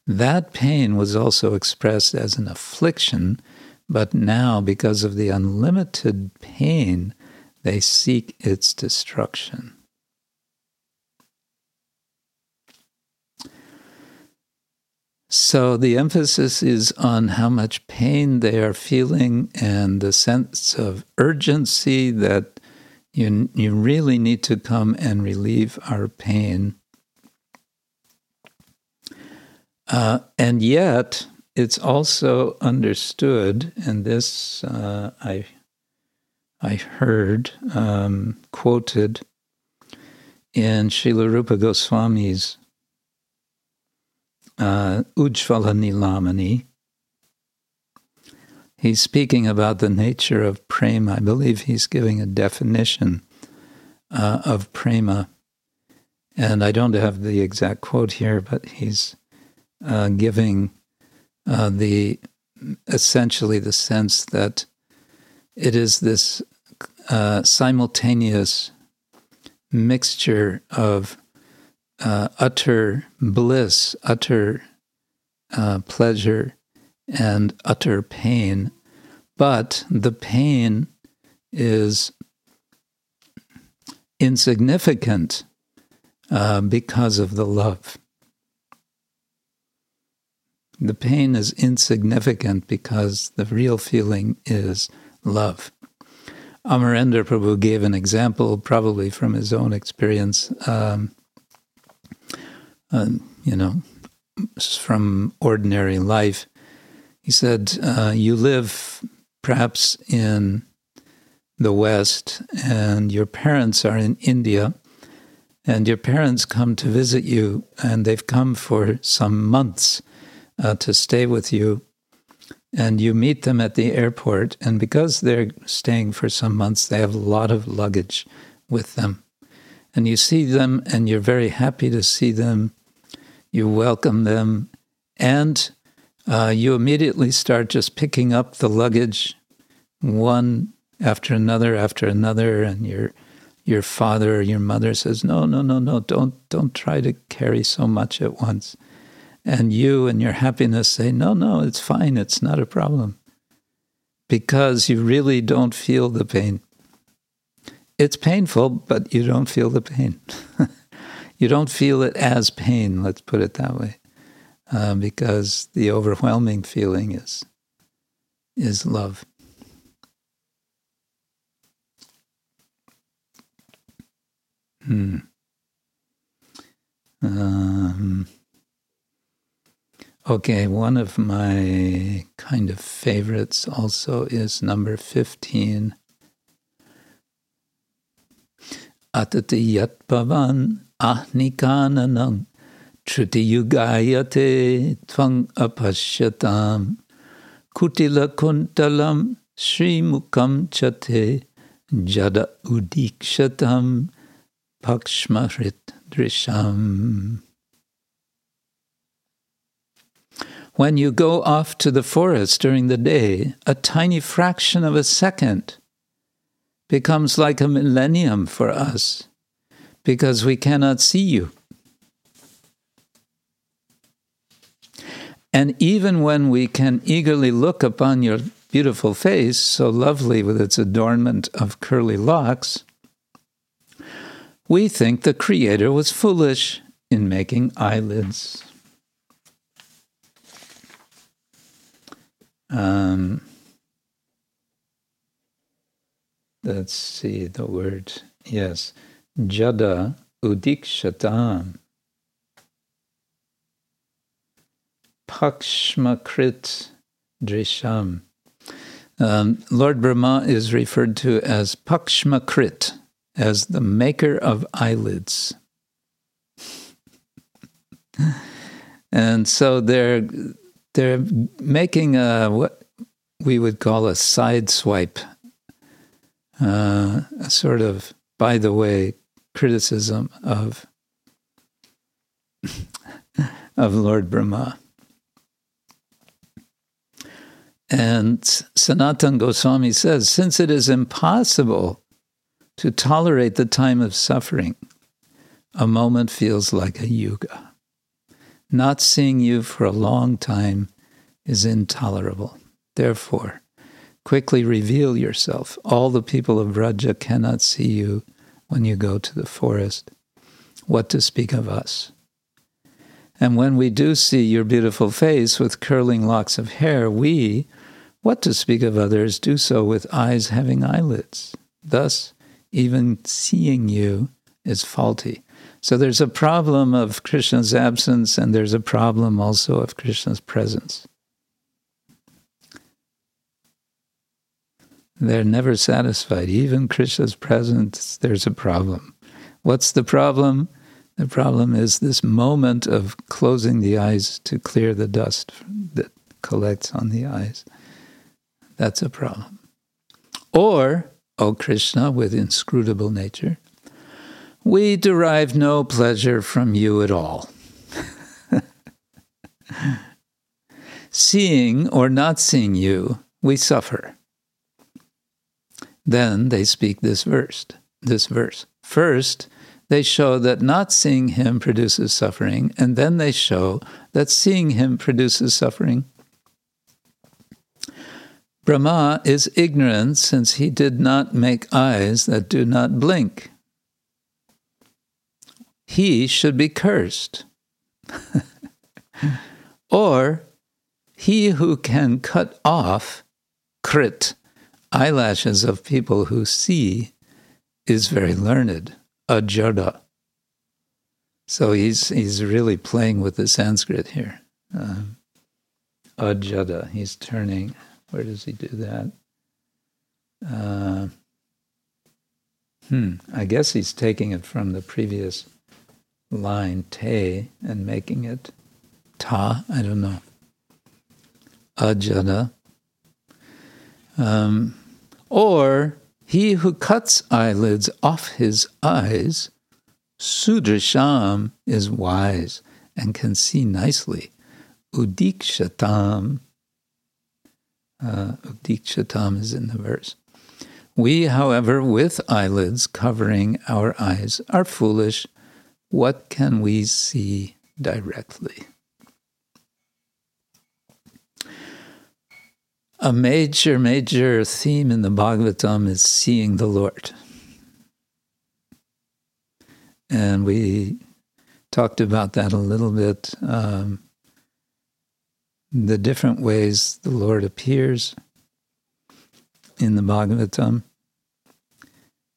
That pain was also expressed as an affliction, but now, because of the unlimited pain, they seek its destruction. So the emphasis is on how much pain they are feeling and the sense of urgency that you, you really need to come and relieve our pain. Uh, and yet, it's also understood, and this uh, I I heard um, quoted in Srila Rupa Goswami's uh, Ujjvala Nilamani. He's speaking about the nature of prema. I believe he's giving a definition uh, of prema. And I don't have the exact quote here, but he's uh, giving uh, the essentially the sense that it is this uh, simultaneous mixture of uh, utter bliss, utter uh, pleasure, and utter pain. But the pain is insignificant uh, because of the love. The pain is insignificant because the real feeling is love. Amarendra Prabhu gave an example, probably from his own experience, um, uh, you know, from ordinary life. He said, uh, You live perhaps in the West, and your parents are in India, and your parents come to visit you, and they've come for some months uh, to stay with you and you meet them at the airport, and because they're staying for some months, they have a lot of luggage with them. And you see them, and you're very happy to see them. You welcome them, and uh, you immediately start just picking up the luggage, one after another after another, and your your father or your mother says, "No, no, no, no! Don't don't try to carry so much at once." and you and your happiness say, no, no, it's fine, it's not a problem. Because you really don't feel the pain. It's painful, but you don't feel the pain. you don't feel it as pain, let's put it that way, uh, because the overwhelming feeling is, is love. Hmm. Um, Okay, one of my kind of favorites also is number 15. Atati yat pavan ahnikananam trutiyugayate tvang apashyatam kutila kuntalam srimukam chate jada udikshatam pakshmakrit drisham. When you go off to the forest during the day, a tiny fraction of a second becomes like a millennium for us because we cannot see you. And even when we can eagerly look upon your beautiful face, so lovely with its adornment of curly locks, we think the Creator was foolish in making eyelids. Um, let's see the word. Yes. Jada udikshatam. Pakshmakrit drisham. Um, Lord Brahma is referred to as Pakshmakrit, as the maker of eyelids. and so they're they're making a what we would call a side swipe, uh, a sort of by the way criticism of of Lord Brahma. And Sanatan Goswami says, since it is impossible to tolerate the time of suffering, a moment feels like a yuga. Not seeing you for a long time is intolerable. Therefore, quickly reveal yourself. All the people of Vraja cannot see you when you go to the forest. What to speak of us? And when we do see your beautiful face with curling locks of hair, we, what to speak of others, do so with eyes having eyelids. Thus, even seeing you is faulty. So there's a problem of Krishna's absence, and there's a problem also of Krishna's presence. They're never satisfied. Even Krishna's presence, there's a problem. What's the problem? The problem is this moment of closing the eyes to clear the dust that collects on the eyes. That's a problem. Or, O Krishna, with inscrutable nature, we derive no pleasure from you at all. seeing or not seeing you, we suffer. Then they speak this verse. This verse. First, they show that not seeing him produces suffering, and then they show that seeing him produces suffering. Brahma is ignorant since he did not make eyes that do not blink. He should be cursed. or he who can cut off, krit, eyelashes of people who see is very learned ajada. So he's he's really playing with the Sanskrit here. Um, ajada. He's turning. Where does he do that? Uh, hmm. I guess he's taking it from the previous line te and making it ta. I don't know. Ajada. Um, or he who cuts eyelids off his eyes, Sudrasham, is wise and can see nicely. Udikshatam, uh, Udikshatam is in the verse. We, however, with eyelids covering our eyes, are foolish. What can we see directly? A major, major theme in the Bhagavatam is seeing the Lord. And we talked about that a little bit. Um, the different ways the Lord appears in the Bhagavatam.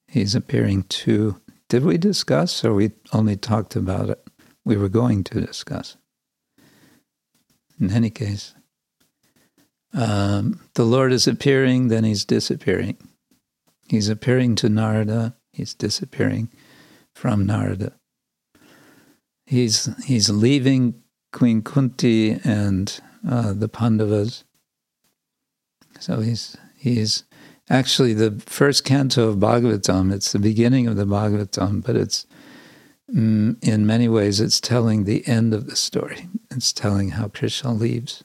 He's appearing to. Did we discuss, or we only talked about it? We were going to discuss. In any case, um, the Lord is appearing, then he's disappearing. He's appearing to Narada, he's disappearing from Narada. He's, he's leaving Queen Kunti and uh, the Pandavas. So he's, he's actually the first canto of Bhagavatam. It's the beginning of the Bhagavatam, but it's mm, in many ways it's telling the end of the story. It's telling how Krishna leaves.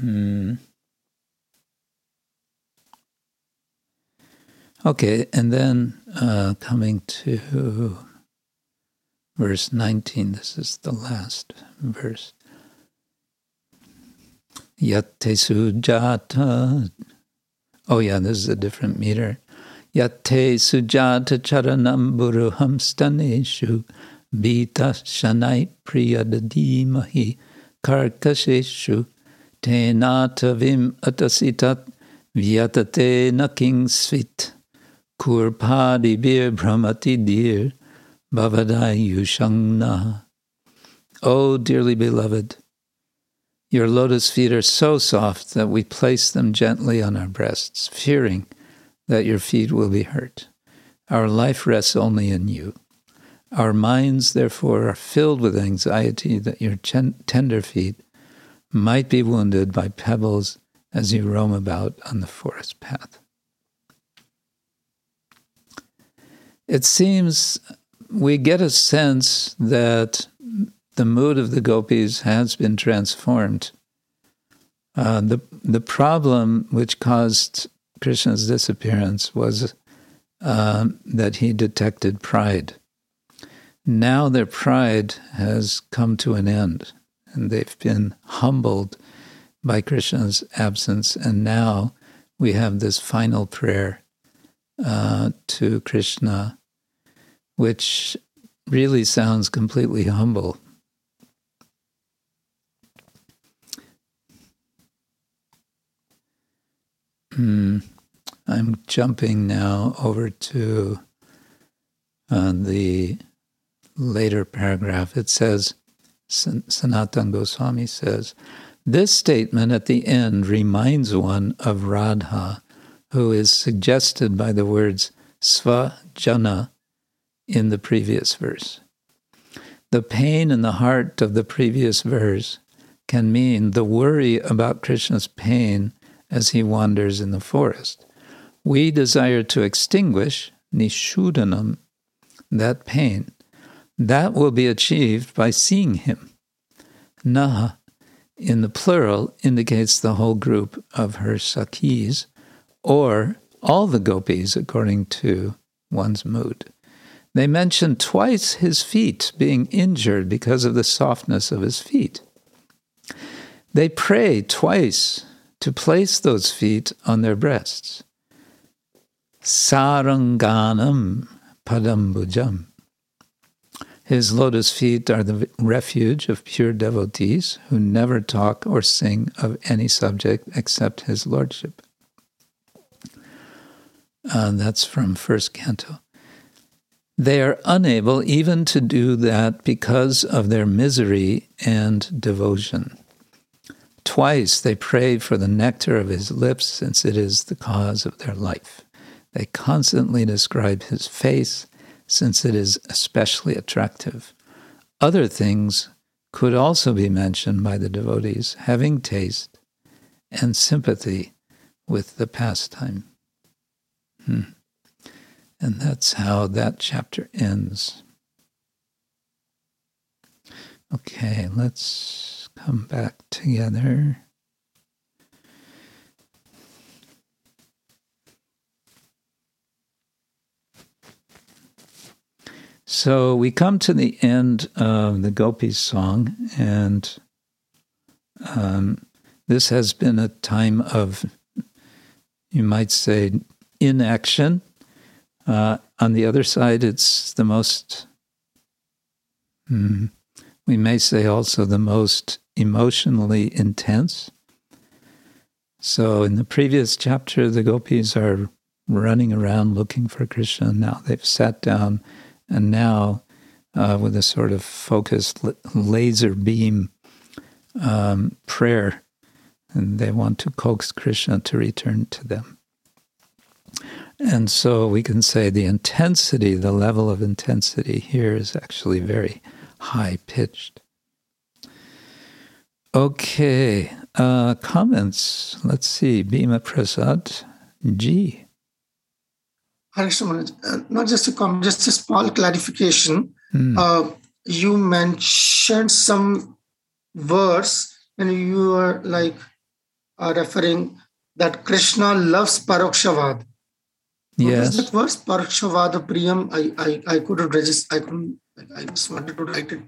Mm. Okay, and then uh, coming to verse 19, this is the last verse. Yatte sujata. Oh, yeah, this is a different meter. Yatte sujata charanam buruham staneshu bita shanai priyadadimahi karkasheshu Tenatavim atasitat vyatate naking svit kurpadi bir brahmati dir bhavadayushangna. O dearly beloved, your lotus feet are so soft that we place them gently on our breasts, fearing that your feet will be hurt. Our life rests only in you. Our minds, therefore, are filled with anxiety that your tender feet might be wounded by pebbles as you roam about on the forest path. It seems we get a sense that the mood of the gopis has been transformed. Uh, the the problem which caused Krishna's disappearance was uh, that he detected pride. Now their pride has come to an end and they've been humbled by Krishna's absence. And now we have this final prayer uh, to Krishna, which really sounds completely humble. Mm, I'm jumping now over to uh, the later paragraph. It says, Sanatan Goswami says, this statement at the end reminds one of Radha, who is suggested by the words svajana in the previous verse. The pain in the heart of the previous verse can mean the worry about Krishna's pain as he wanders in the forest. We desire to extinguish nishudanam, that pain. That will be achieved by seeing him. Naha, in the plural, indicates the whole group of her sakhis, or all the gopis according to one's mood. They mention twice his feet being injured because of the softness of his feet. They pray twice to place those feet on their breasts. Saranganam padambujam. His lotus feet are the refuge of pure devotees who never talk or sing of any subject except his lordship. Uh, that's from first canto. They are unable even to do that because of their misery and devotion. Twice they pray for the nectar of his lips, since it is the cause of their life. They constantly describe his face, since it is especially attractive. Other things could also be mentioned by the devotees, having taste and sympathy with the pastime. Hmm. And that's how that chapter ends. Okay, let's come back together. So we come to the end of the Gopis song, and um, this has been a time of, you might say, inaction. Uh, on the other side, it's the most, mm, we may say also the most emotionally intense. So, in the previous chapter, the gopis are running around looking for Krishna. Now they've sat down, and now, uh, with a sort of focused laser beam um, prayer, and they want to coax Krishna to return to them. And so we can say the intensity, the level of intensity here is actually very high pitched. Okay, uh, comments. Let's see. Bhima Prasad, G. Harishman, uh, not just a comment, just a small clarification. Mm. Uh, you mentioned some verse and you are like uh, referring that Krishna loves Parokshavad. Yes. What that verse? Parokshavad Priyam. I, I, I couldn't register. I couldn't, I just wanted to write it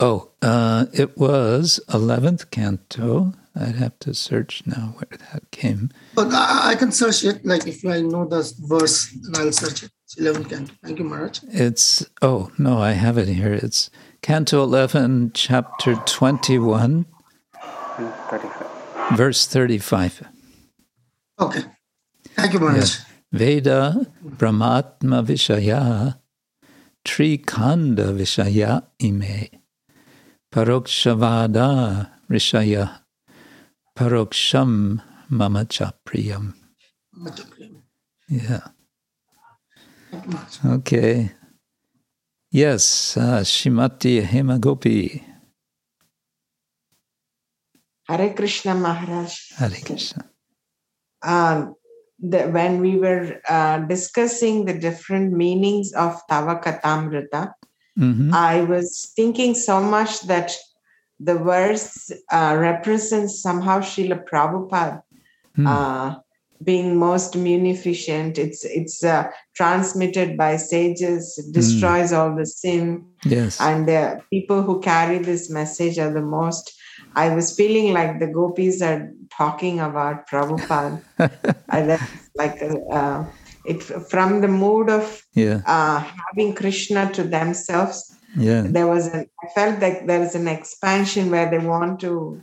Oh, uh, it was 11th canto. I'd have to search now where that came. But I, I can search it. Like if I know the verse, then I'll search it. It's 11th canto. Thank you, Maharaj. It's, oh, no, I have it here. It's Canto 11, chapter 21, 35. verse 35. Okay. Thank you, Maharaj. Yeah. Veda Brahmatma Vishaya Trikanda Vishaya Ime. Parokshavada Rishaya Paroksham Mamachapriyam. Yeah. Okay. Yes, uh, Srimati Hemagopi. Hare Krishna Maharaj. Hare Krishna. Um, the, when we were uh, discussing the different meanings of Tavakatamrita, Mm-hmm. I was thinking so much that the verse uh, represents somehow Srila Prabhupada mm. uh, being most munificent. It's it's uh, transmitted by sages, destroys mm. all the sin. Yes, and the people who carry this message are the most. I was feeling like the gopis are talking about Prabhupada. that's like a, uh, it from the mood of Yeah. uh, having Krishna to themselves. Yeah. There was an I felt like there is an expansion where they want to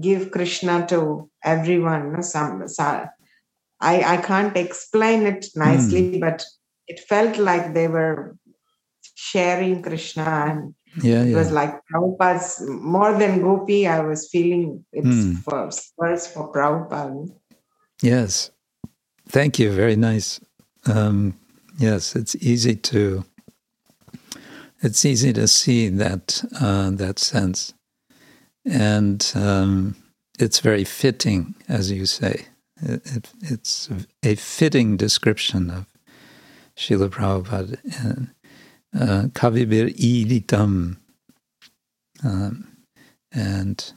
give Krishna to everyone. no, Some, so- I I can't explain it nicely, but it felt like they were sharing Krishna and Yeah. it was like Prabhupada's more than Gopi. I was feeling it's for first for Prabhupada. Yes. Thank you. Very nice. Um, yes, it's easy to it's easy to see that uh, that sense, and um, it's very fitting, as you say. It, it, it's a fitting description of Srila Prabhupada and uh, Kavibhir Iditam um, and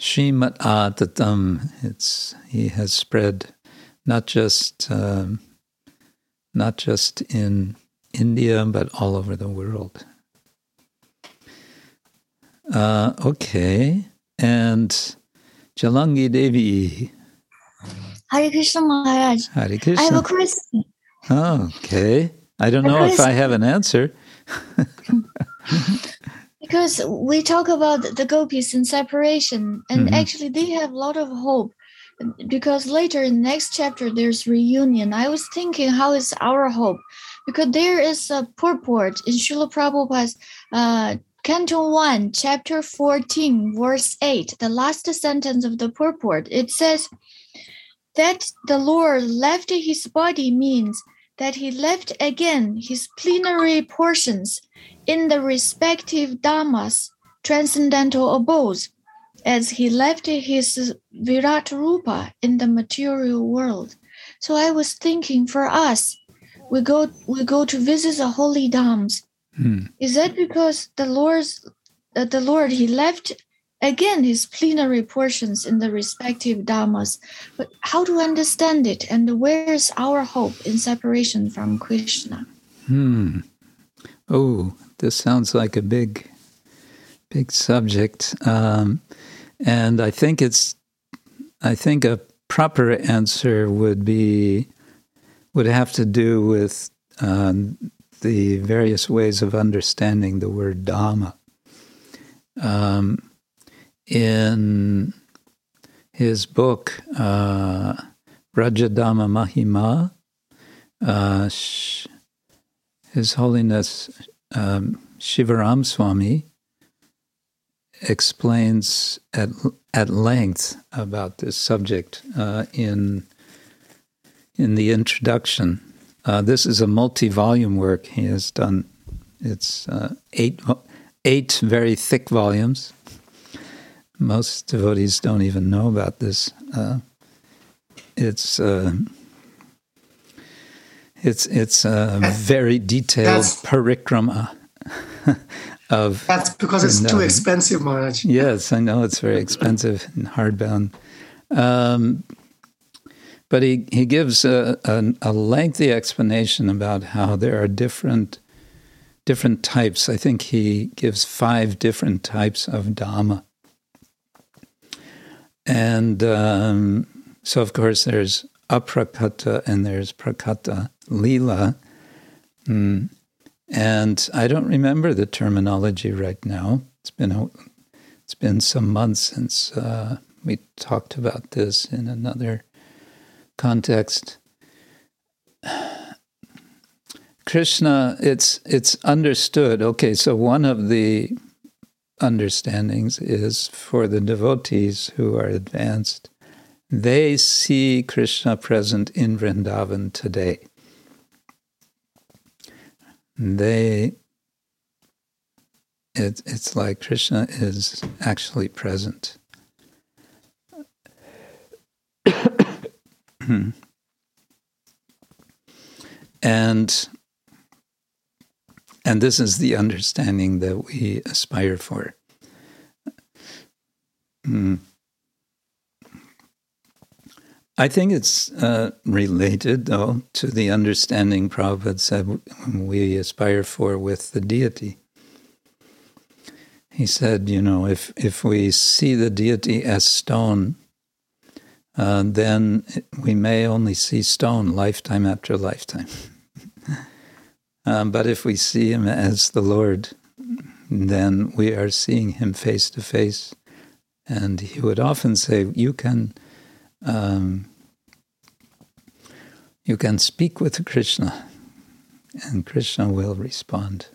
Srimat Atatam. It's he has spread not just um, not just in India but all over the world. Uh, okay, and Jalangi Devi, Hare Krishna Maharaj. Hare I have a Krishna. question. Okay, I don't know if I have an answer. Because we talk about the gopis in separation, and Mhm. actually they have a lot of hope. Because later in the next chapter there's reunion. I was thinking, how is our hope? Because there is a purport in Srila Prabhupada's uh, Canto 1, chapter 14, verse 8, the last sentence of the purport. It says that the Lord left his body means that he left again his plenary portions in the respective dhamas, transcendental abodes, as he left his Virat Rupa in the material world. So I was thinking for us, we go we go to visit the holy dhams. Hmm. Is that because the Lord's uh, the Lord he left again his plenary portions in the respective dhamas? But how to understand it and where's our hope in separation from Krishna? Hmm. Oh, this sounds like a big, big subject, um, and I think it's. I think a proper answer would be would have to do with um, the various ways of understanding the word dhama. Um, in his book uh, Mahima, uh, his Holiness um, Shivaram Swami explains at at length about this subject uh, in in the introduction. Uh, this is a multi-volume work he has done. It's uh, eight eight very thick volumes. Most devotees don't even know about this. Uh, it's uh, it's it's a very detailed That's- parikrama of That's because it's too expensive, Maharaj. Yes, I know it's very expensive and hardbound. Um, but he, he gives a, a, a lengthy explanation about how there are different different types. I think he gives five different types of Dhama. And um, so, of course, there's aprakata and there's prakata lila. Mm. And I don't remember the terminology right now. It's been it's been some months since uh, we talked about this in another context. Krishna, it's it's understood. Okay, so one of the understandings is for the devotees who are advanced, they see Krishna present in Vrindavan today. They it, it's like Krishna is actually present. and and this is the understanding that we aspire for. Mm. I think it's uh, related, though, to the understanding Prabhupada said we aspire for with the deity. He said, you know, if, if we see the deity as stone, uh, then we may only see stone lifetime after lifetime. um, but if we see him as the Lord, then we are seeing him face to face. And he would often say, "You can, um, you can speak with Krishna, and Krishna will respond."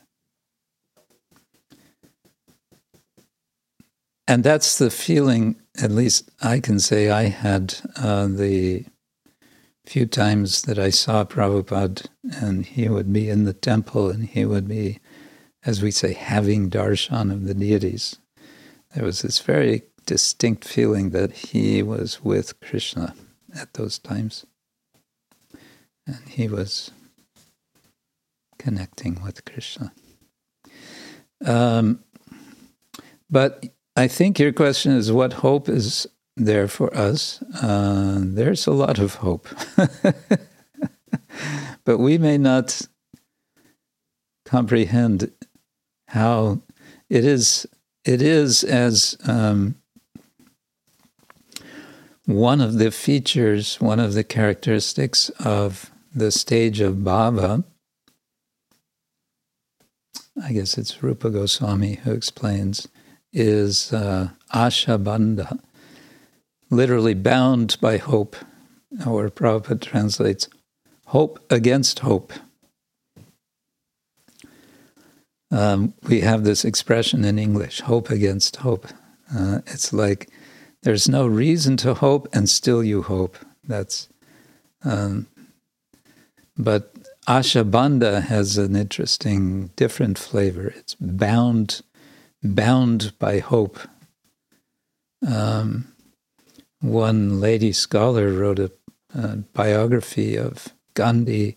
And that's the feeling, at least I can say, I had uh, the few times that I saw Prabhupada, and he would be in the temple and he would be, as we say, having darshan of the deities. There was this very distinct feeling that he was with Krishna at those times. And he was connecting with Krishna. Um, but I think your question is what hope is there for us? Uh, there's a lot of hope. but we may not comprehend how it is it is as um, one of the features, one of the characteristics of the stage of bhava. I guess it's Rupa Goswami who explains is uh, Asha Bandha, literally bound by hope, or Prabhupada translates hope against hope. Um, we have this expression in English, hope against hope. Uh, it's like there's no reason to hope, and still you hope. That's, um, but Asha Bandha has an interesting, different flavor. It's bound bound by hope. Um, one lady scholar wrote a, a biography of Gandhi,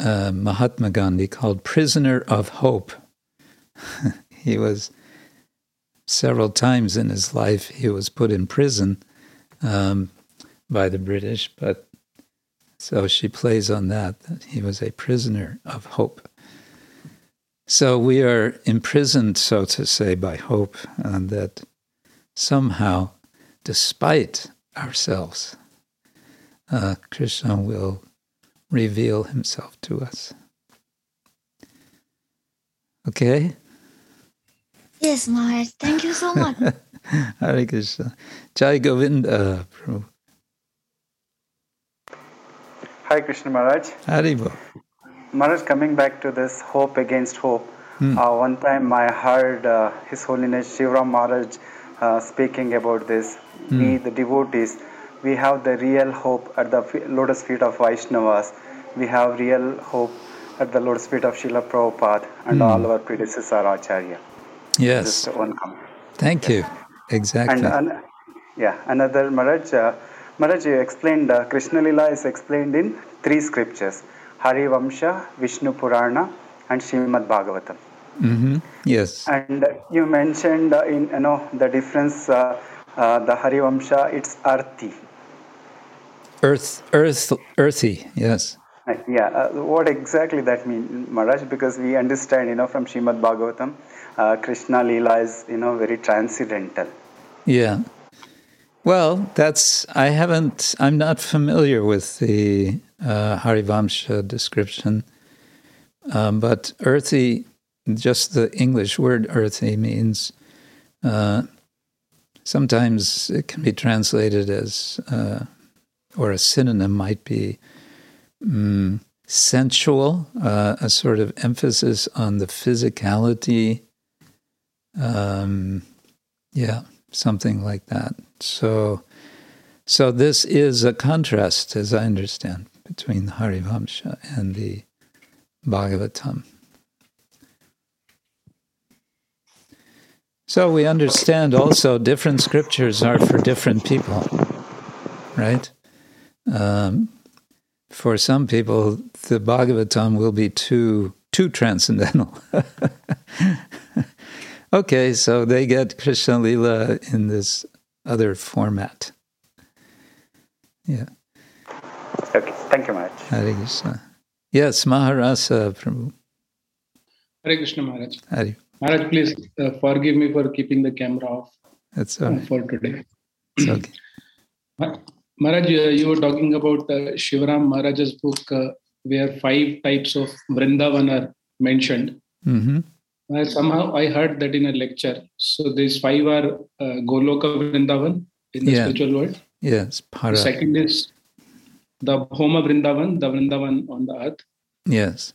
uh, Mahatma Gandhi, called Prisoner of Hope. he was several times in his life he was put in prison um, by the British, but so she plays on that that he was a prisoner of hope. So we are imprisoned, so to say, by hope and that somehow, despite ourselves, uh, Krishna will reveal himself to us. Okay? Yes, Maharaj. Thank you so much. Hare Krishna. Jai Govinda, Prabhu. Hi, Krishna Maharaj. Haribo. Maharaj, coming back to this hope against hope, Hmm. uh, one time I heard uh, His Holiness Shivram Maharaj uh, speaking about this. We, the devotees, we have the real hope at the lotus feet of Vaishnavas. We have real hope at the lotus feet of Srila Prabhupada and all our predecessor Acharya. Yes. Just one comment. Thank you. Exactly. And, and yeah, another Maharaj, uh, Maharaj, you explained uh, Krishna Lila is explained in three scriptures: Hari Vamsha, Vishnu Purana, and Srimad Bhagavatam. hmm Yes. And you mentioned uh, in you know the difference. Uh, uh, the Hari Vamsha, it's arthi. Earth, earth, earthy. Yes. Uh, yeah, uh, what exactly that means, Maharaj? Because we understand, you know, from Srimad Bhagavatam, uh, Krishna Lila is, you know, very transcendental. Yeah. Well, that's, I haven't, I'm not familiar with the uh, Harivamsha description, um, but earthy, just the English word earthy means, uh, sometimes it can be translated as, uh, or a synonym might be mm, sensual, uh, a sort of emphasis on the physicality. Um, yeah, something like that. So, so this is a contrast, as I understand, between the Harivamsa and the Bhagavatam. So we understand also different scriptures are for different people, right? Um, for some people, the Bhagavatam will be too too transcendental. okay, so they get Krishna Lila in this other format. Yeah, Okay, thank you, Maharaj. Hare Krishna. Yes, Maharasa Prabhu. Hare Krishna Maharaj. Hare. Maharaj, please uh, forgive me for keeping the camera off That's all uh, for today. It's okay. Maharaj, uh, you were talking about uh, Shivaram Maharaj's book, uh, where five types of Vrindavan are mentioned. hmm Uh, somehow I heard that in a lecture. So these five are uh, Goloka Vrindavan in the Yeah. spiritual world. Yes, The second is the Bhauma Vrindavan, the Vrindavan on the earth. Yes.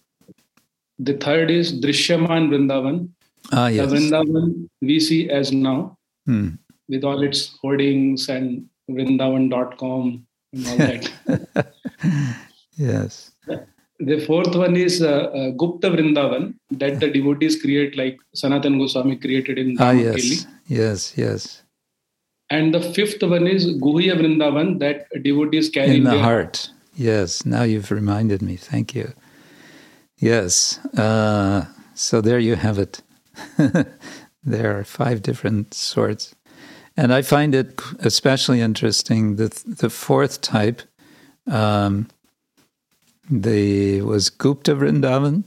The third is Drishyaman Vrindavan, Ah, the yes. Vrindavan we see as now, Hmm. with all its hoardings and Vrindavan.com and all that. Yes. The fourth one is uh, uh, Gupta Vrindavan that the devotees create, like Sanatan Goswami created in Ah, yes. Yes, yes. And the fifth one is Guhya Vrindavan that devotees carry In the their heart. Yes. Now you've reminded me. Thank you. Yes. Uh, so there you have it. there are five different sorts. And I find it especially interesting that the fourth type um, the was Gupta Vrindavan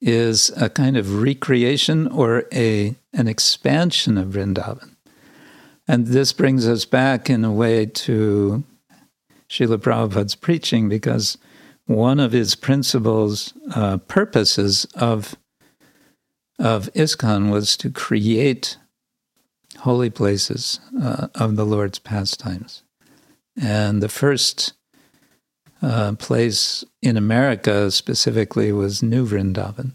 is a kind of recreation or a an expansion of Vrindavan. And this brings us back in a way to Srila Prabhupada's preaching because one of his principles, uh, purposes of, of ISKCON was to create holy places uh, of the Lord's pastimes. And the first uh, place in America specifically was New Vrindavan,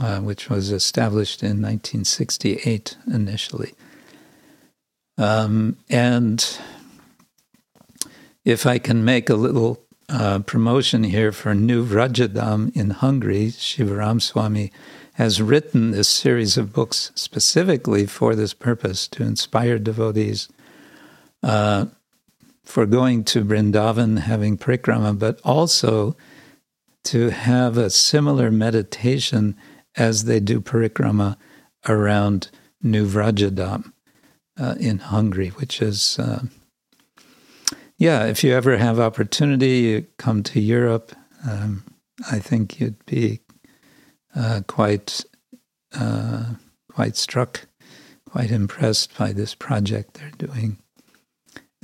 uh, which was established in 1968 initially. Um, and if I can make a little uh, promotion here for New Vraja Dham in Hungary, Shivaram Swami has written this series of books specifically for this purpose to inspire devotees uh, for going to Vrindavan, having parikrama, but also to have a similar meditation as they do parikrama around New Vraja Dham uh, in Hungary, which is, uh, yeah, if you ever have opportunity, you come to Europe. Um, I think you'd be uh, quite, uh, quite struck, quite impressed by this project they're doing.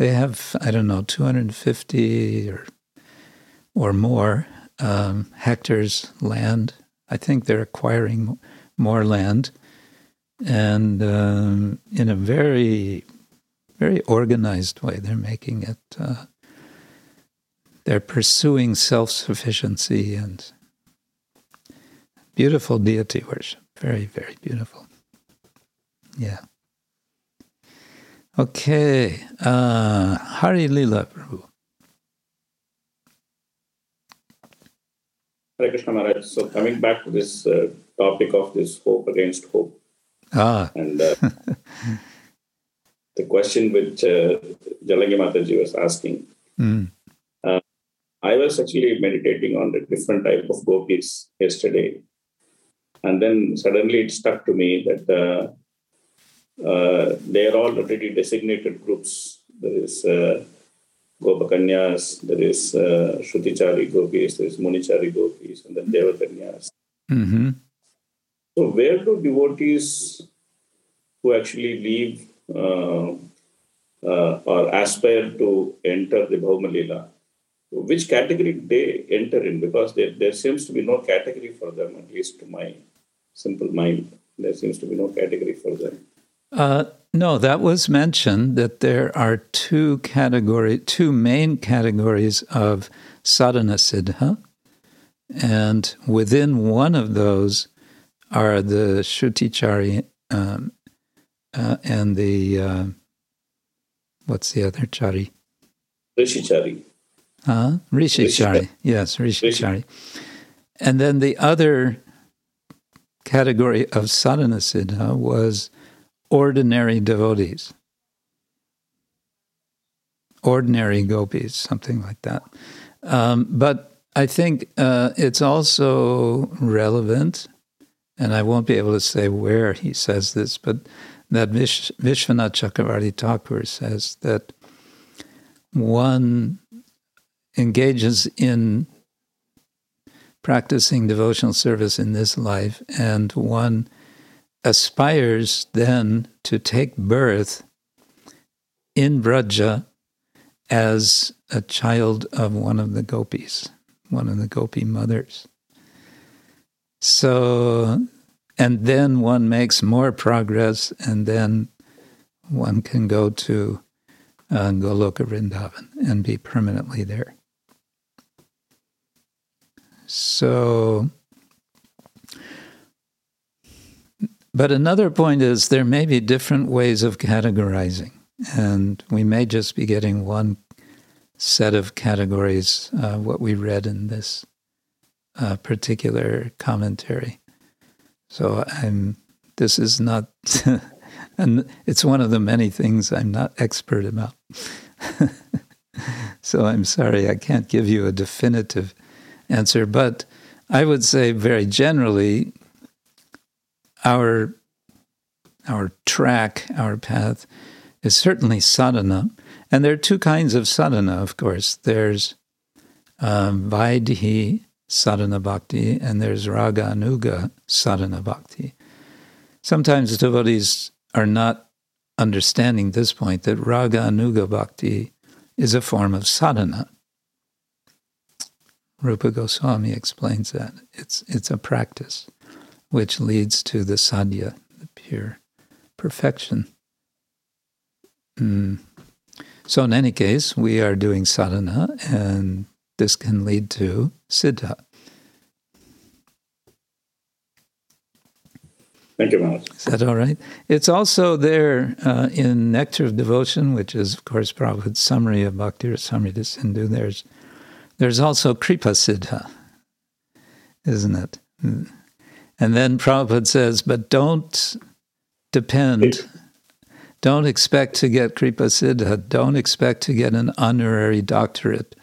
They have, I don't know, 250 or or more um, hectares land. I think they're acquiring more land and um, in a very, very organized way, they're making it. Uh, they're pursuing self-sufficiency and beautiful deity worship. Very, very beautiful. Yeah. Okay. Uh, Hari Lila Prabhu. Hare Krishna Maharaj. So coming back to this uh, topic of this hope against hope, Ah, and uh, the question which uh, Jalangi Mataji was asking, mm, I was actually meditating on the different type of gopis yesterday, and then suddenly it stuck to me that uh, they are all already designated groups. There is uh, Gopakanyas, there is uh, Shrutichari gopis, there is Munichari gopis, and then Devakanyas. hmm So, where do devotees who actually leave uh, uh, or aspire to enter the Bhaumalila, which category they enter in? Because there, there seems to be no category for them, at least to my simple mind. There seems to be no category for them. Uh, no, that was mentioned that there are two category, two main categories of sadhana siddha, and within one of those are the shrutichari um, uh, and the uh, what's the other chari? Rishichari. Huh? Rishichari. Yes, Rishichari. And then the other category of sadhana siddha was ordinary devotees, ordinary gopis, something like that. Um, but I think uh, it's also relevant, and I won't be able to say where he says this, but that Vish- Vishwanath Chakravarti Thakur says that one engages in practicing devotional service in this life, and one aspires then to take birth in Braja as a child of one of the gopis, one of the gopi mothers. So, and then one makes more progress, and then one can go to uh, Goloka Vrindavan and be permanently there. So, but another point is there may be different ways of categorizing, and we may just be getting one set of categories, uh, what we read in this uh, particular commentary. So I'm. This is not, and it's one of the many things I'm not expert about. so I'm sorry I can't give you a definitive answer, but I would say very generally, our our track, our path, is certainly sadhana, and there are two kinds of sadhana. Of course, there's um, Vaidhi sadhana bhakti, and there's raga anuga sadhana bhakti. Sometimes devotees are not understanding this point that raga anuga bhakti is a form of sadhana. Rupa Goswami explains that. It's, it's a practice which leads to the sadhya, the pure perfection. Mm. So, in any case, we are doing sadhana, and this can lead to siddha. Thank you, Maharaj. Is that all right? It's also there uh, in Nectar of Devotion, which is, of course, Prabhupada's summary of Bhakti Rasamrita Sindhu. There's, there's also Kripa Siddha, isn't it? And then Prabhupada says, but don't depend, don't expect to get Kripa Siddha, don't expect to get an honorary doctorate.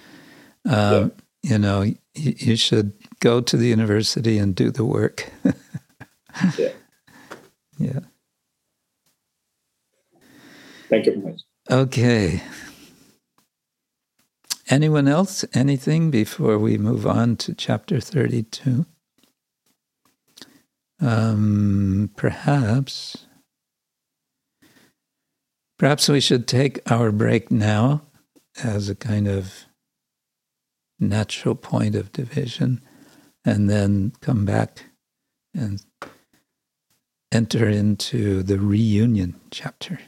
Um, yeah. You know, you, you should go to the university and do the work. yeah. Yeah. Thank you very much. Okay. Anyone else? Anything before we move on to chapter 32? Um, perhaps. Perhaps we should take our break now as a kind of natural point of division and then come back and enter into the reunion chapter.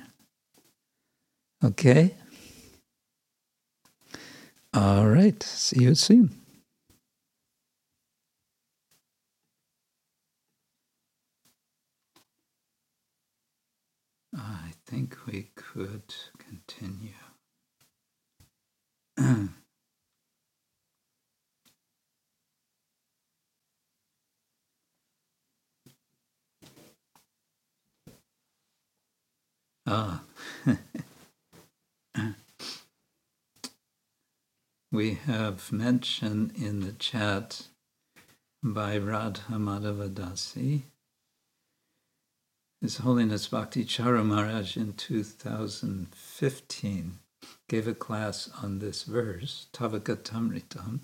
Okay? All right. See you soon. I think we could continue. Ah. we have mention in the chat by Radha Madhavadasi. His Holiness Bhakti Charu Maharaj in 2015 gave a class on this verse, Tavakatamritam.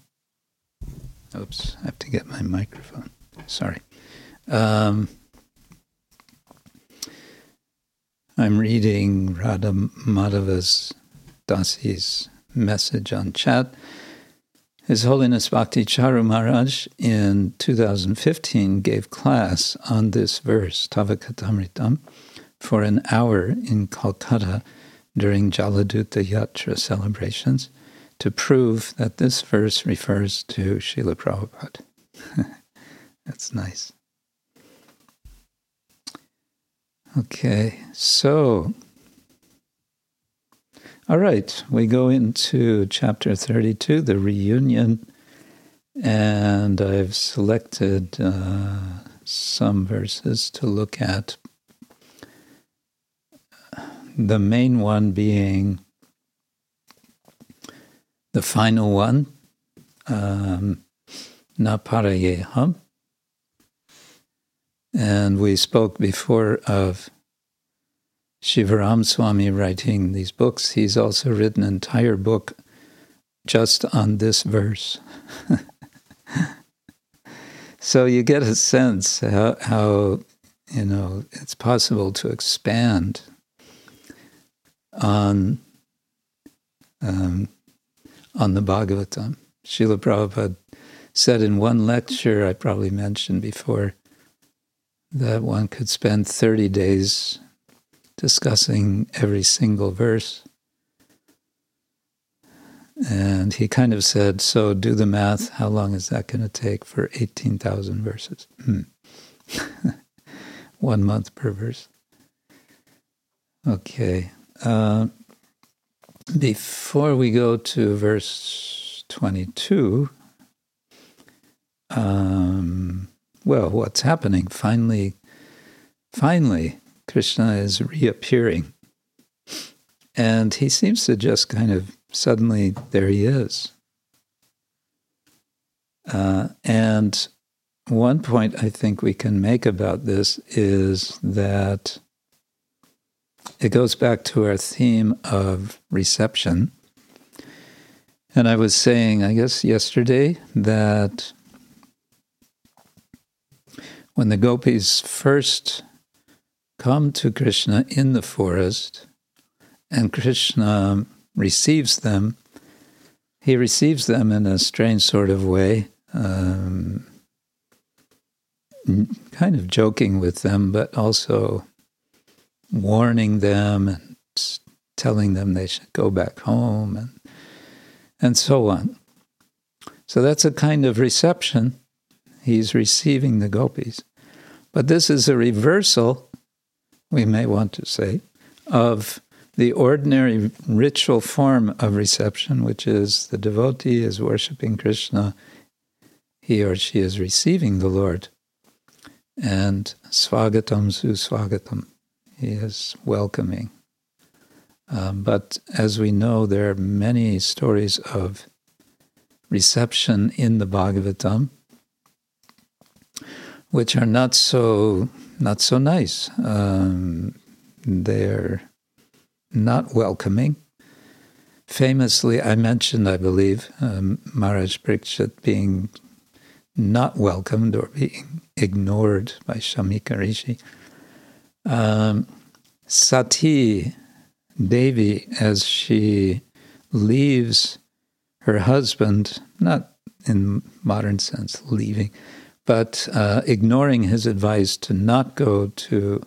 Oops, I have to get my microphone. Sorry. Um, I'm reading Radha Madhava's Dasi's message on chat. His Holiness Bhakti Charu Maharaj in 2015 gave class on this verse, Tavakatamritam, for an hour in Calcutta during Jaladuta Yatra celebrations to prove that this verse refers to Srila Prabhupada. That's nice. Okay, so, all right, we go into chapter 32, the reunion, and I've selected uh, some verses to look at. The main one being the final one, um, Naparayeham. And we spoke before of Shivaram Swami writing these books. He's also written an entire book just on this verse. so you get a sense how, how, you know, it's possible to expand on um, on the Bhagavatam. Srila Prabhupada said in one lecture, I probably mentioned before, that one could spend 30 days discussing every single verse. And he kind of said, So do the math. How long is that going to take for 18,000 verses? Hmm. One month per verse. Okay. Uh, before we go to verse 22, um, well, what's happening? Finally, finally, Krishna is reappearing. And he seems to just kind of suddenly, there he is. Uh, and one point I think we can make about this is that it goes back to our theme of reception. And I was saying, I guess yesterday, that when the gopis first come to Krishna in the forest and Krishna receives them, he receives them in a strange sort of way, um, kind of joking with them, but also warning them and telling them they should go back home and and so on. So that's a kind of reception. He's receiving the gopis. But this is a reversal, we may want to say, of the ordinary ritual form of reception, which is the devotee is worshiping Krishna, he or she is receiving the Lord. And swagatam su swagatam. He is welcoming. Um, but as we know, there are many stories of reception in the Bhagavatam, which are not so not so nice. Um, they're not welcoming. Famously, I mentioned, I believe, um, Maharaj being not welcomed or being ignored by Shamika Rishi. Um, Sati Devi, as she leaves her husband, not in modern sense leaving, but uh, ignoring his advice to not go to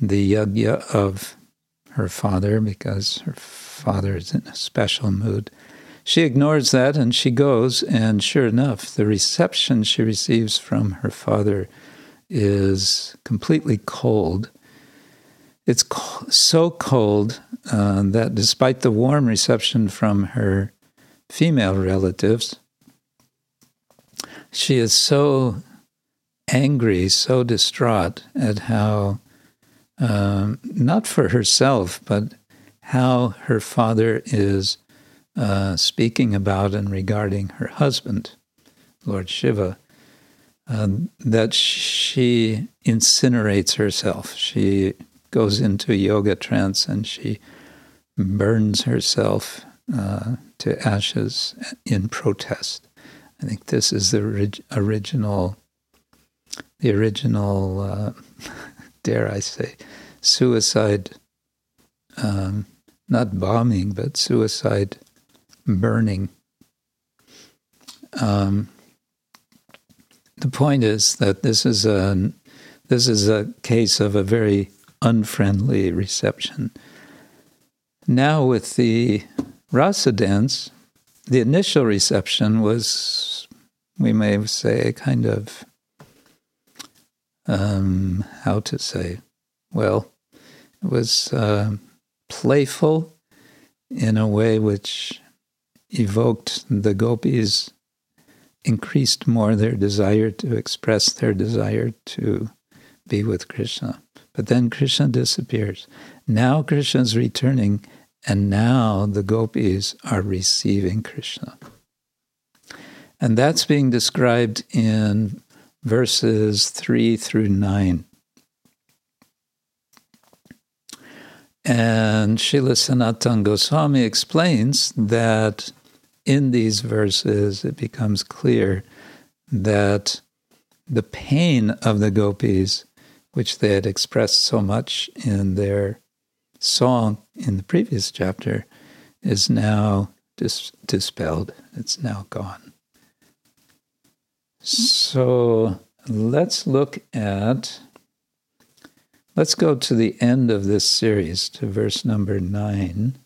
the yajna of her father because her father is in a special mood. She ignores that and she goes, and sure enough, the reception she receives from her father is completely cold. It's so cold uh, that despite the warm reception from her female relatives, she is so angry, so distraught at how, um, not for herself, but how her father is uh, speaking about and regarding her husband, Lord Shiva, uh, that she incinerates herself. She goes into yoga trance and she burns herself uh, to ashes in protest. I think this is the orig- original, the original, uh, dare I say, suicide, um, not bombing, but suicide burning. Um, the point is that this is a this is a case of a very unfriendly reception. Now, with the rasa dance, the initial reception was, we may say, kind of um, how to say, well, it was uh, playful in a way which evoked the gopis, increased more their desire to express their desire to be with Krishna. But then Krishna disappears. Now Krishna is returning, and now the gopis are receiving Krishna. And that's being described in verses 3 through 9. And Srila Sanatan Goswami explains that in these verses it becomes clear that the pain of the gopis, which they had expressed so much in their song in the previous chapter, is now dis- dispelled. It's now gone. So let's look at, let's go to the end of this series, to verse number 9.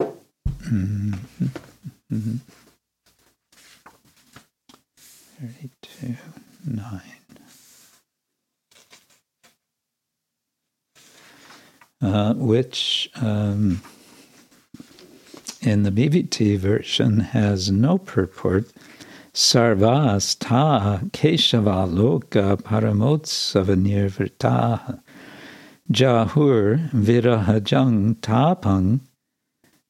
Mm-hmm. Mm-hmm. 32, 9. Uh, which um, in the BVT version has no purport. Sarvas ta keshava loka paramotsava nirvrta jahur virahajang tapang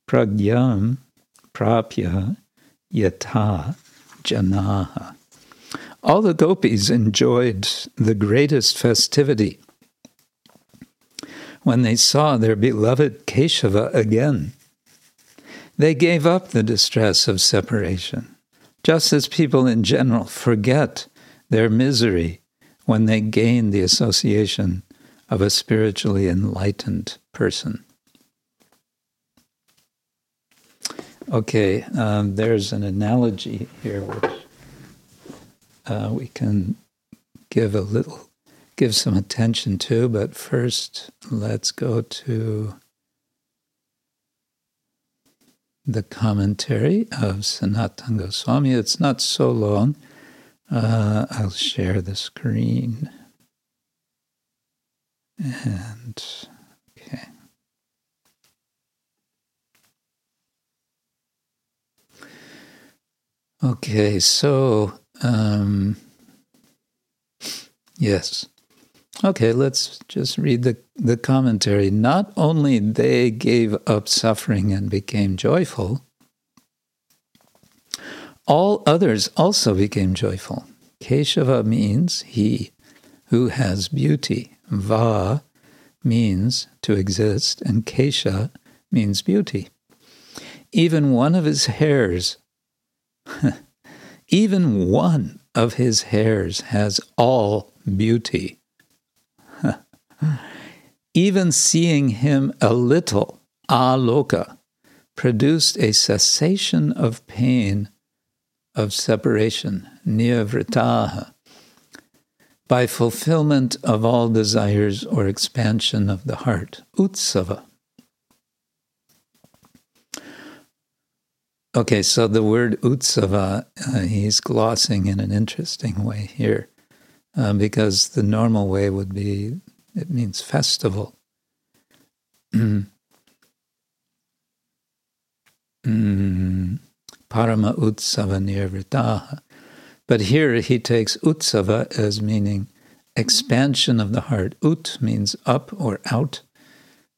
pragyam prapya yata janaha. All the gopis enjoyed the greatest festivity when they saw their beloved Keshava again. They gave up the distress of separation, just as people in general forget their misery when they gain the association of a spiritually enlightened person. Okay, um, there's an analogy here which uh, we can give a little, give some attention to, but first let's go to the commentary of Sanatan Goswami. It's not so long. Uh, I'll share the screen. And, okay. Okay, so, um, yes. Okay, let's just read the, the commentary. Not only they gave up suffering and became joyful, all others also became joyful. Keshava means he who has beauty. Va means to exist, and Kesha means beauty. Even one of his hairs, even one of his hairs has all beauty. Even seeing him a little, aloka, produced a cessation of pain, of separation, niyavritaha, by fulfillment of all desires or expansion of the heart, utsava. Okay, so the word utsava, uh, he's glossing in an interesting way here, uh, because the normal way would be it means festival. mm. Parama Utsava Nirvritaha. But here he takes Utsava as meaning expansion of the heart. Ut means up or out,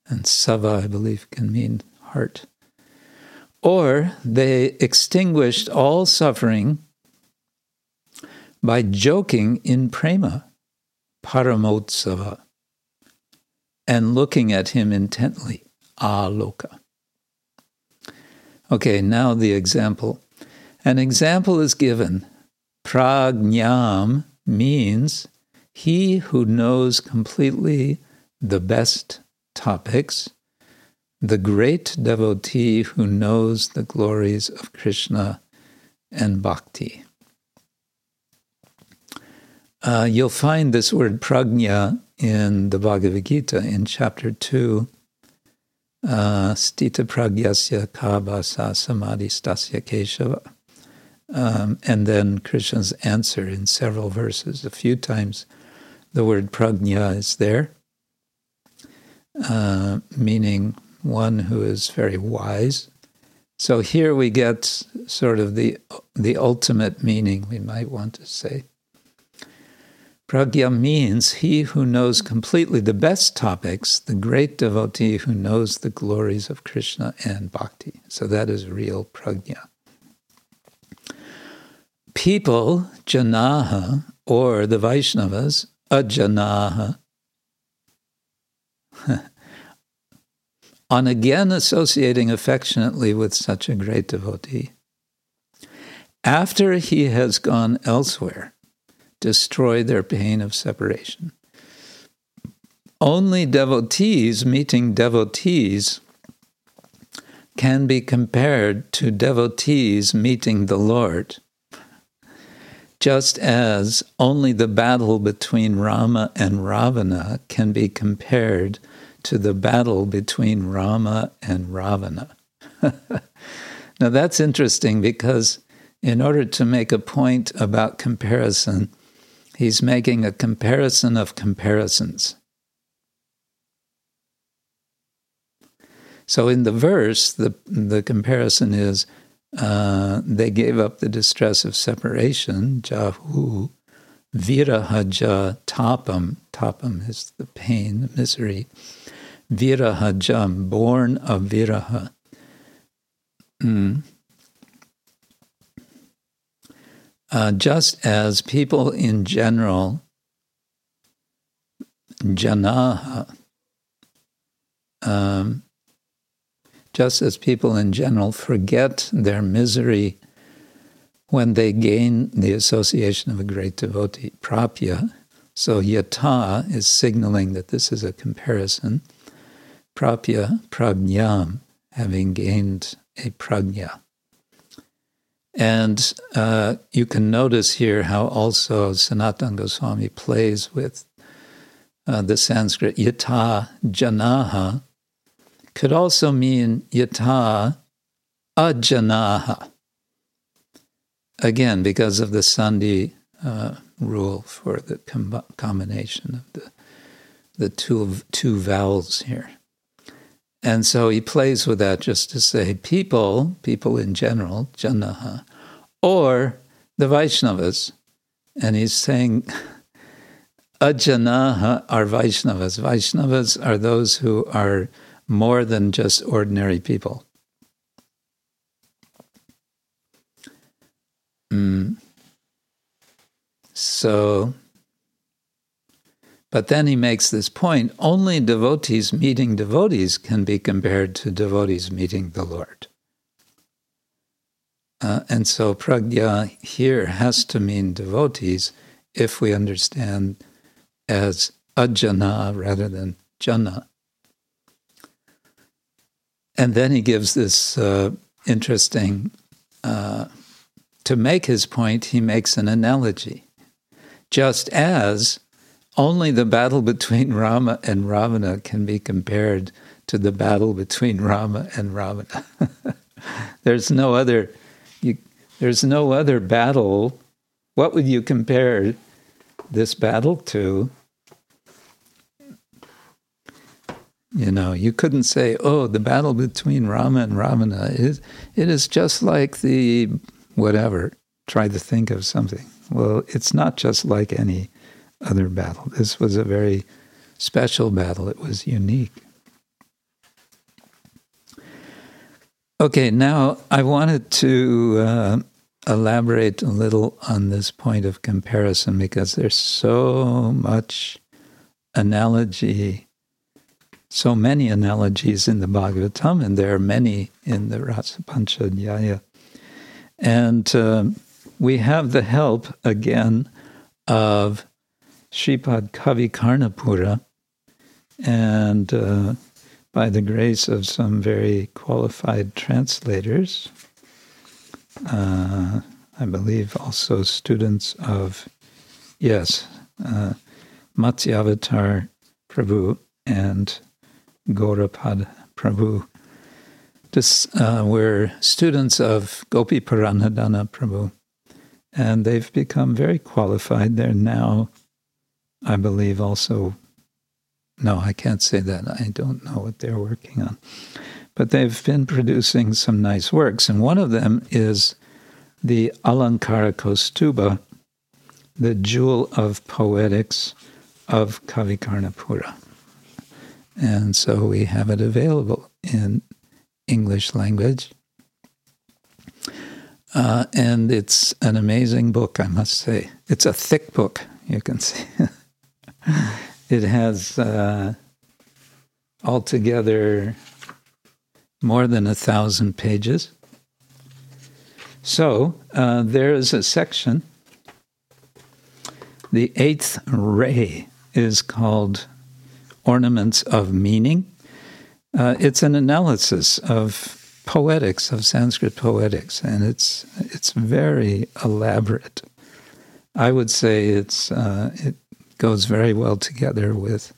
and Sava, I believe, can mean heart. Or they extinguished all suffering by joking in prema, paramotsava and looking at him intently. Aloka. Okay, now the example. An example is given. Prajnam means he who knows completely the best topics, the great devotee who knows the glories of Krishna and bhakti. Uh, you'll find this word prajna in the Bhagavad Gita in chapter 2, uh, Stita Pragyasya Kabasa Samadhi Stasya Keshava. Um, and then Krishna's answer in several verses. A few times the word prajna is there, uh, meaning one who is very wise. So here we get sort of the the ultimate meaning, we might want to say. Pragya means he who knows completely the best topics, the great devotee who knows the glories of Krishna and bhakti. So that is real pragya. People, janaha, or the Vaishnavas, ajanaha, on again associating affectionately with such a great devotee, after he has gone elsewhere, destroy their pain of separation. Only devotees meeting devotees can be compared to devotees meeting the Lord, just as only the battle between Rama and Ravana can be compared to the battle between Rama and Ravana. now that's interesting because in order to make a point about comparison, he's making a comparison of comparisons. So in the verse, the, the comparison is uh, they gave up the distress of separation, jahu, virahaja tapam. Tapam is the pain, the misery. Virahajam, born of viraha. Mm. Uh, just as people in general, janaha, um, just as people in general forget their misery when they gain the association of a great devotee, prapya. So yata is signaling that this is a comparison. Prapya prajnam, having gained a prajna. And uh, you can notice here how also Sanatana Goswami plays with uh, the Sanskrit yata janaha, could also mean yata ajanaha. Again, because of the sandhi uh, rule for the com- combination of the the two two vowels here. And so he plays with that just to say people, people in general, janaha, or the Vaishnavas. And he's saying ajanaha are Vaishnavas. Vaishnavas are those who are more than just ordinary people. Mm. So, but then he makes this point only devotees meeting devotees can be compared to devotees meeting the Lord. Uh, and so pragya here has to mean devotees if we understand as ajana rather than jana. And then he gives this uh, interesting, uh, to make his point, he makes an analogy. Just as only the battle between Rama and Ravana can be compared to the battle between Rama and Ravana. there's no other you, there's no other battle. What would you compare this battle to You know, you couldn't say, "Oh, the battle between Rama and Ravana is it is just like the whatever." Try to think of something. Well, it's not just like any other battle. This was a very special battle. It was unique. Okay, now I wanted to uh, elaborate a little on this point of comparison because there's so much analogy so many analogies in the Bhagavatam, and there are many in the Rasa Panchadhyaya. And uh, we have the help again of Sripad Kavi Karnapura, and uh, by the grace of some very qualified translators, uh, I believe also students of, yes, uh, Matsyavatar Prabhu and Gaurapad Prabhu. This, uh, we're students of Gopi Paranadhana Prabhu, and they've become very qualified. They're now, I believe, also. No, I can't say that. I don't know what they're working on. But they've been producing some nice works, and one of them is the Alankara Kaustubha, the jewel of poetics of Kavikarnapura. And so we have it available in English language. Uh, and it's an amazing book, I must say. It's a thick book, you can see. It has uh, altogether more than a thousand pages. So uh, there is a section. The eighth ray is called ornaments of meaning. Uh, it's an analysis of poetics of Sanskrit poetics, and it's it's very elaborate. I would say it's uh, it goes very well together with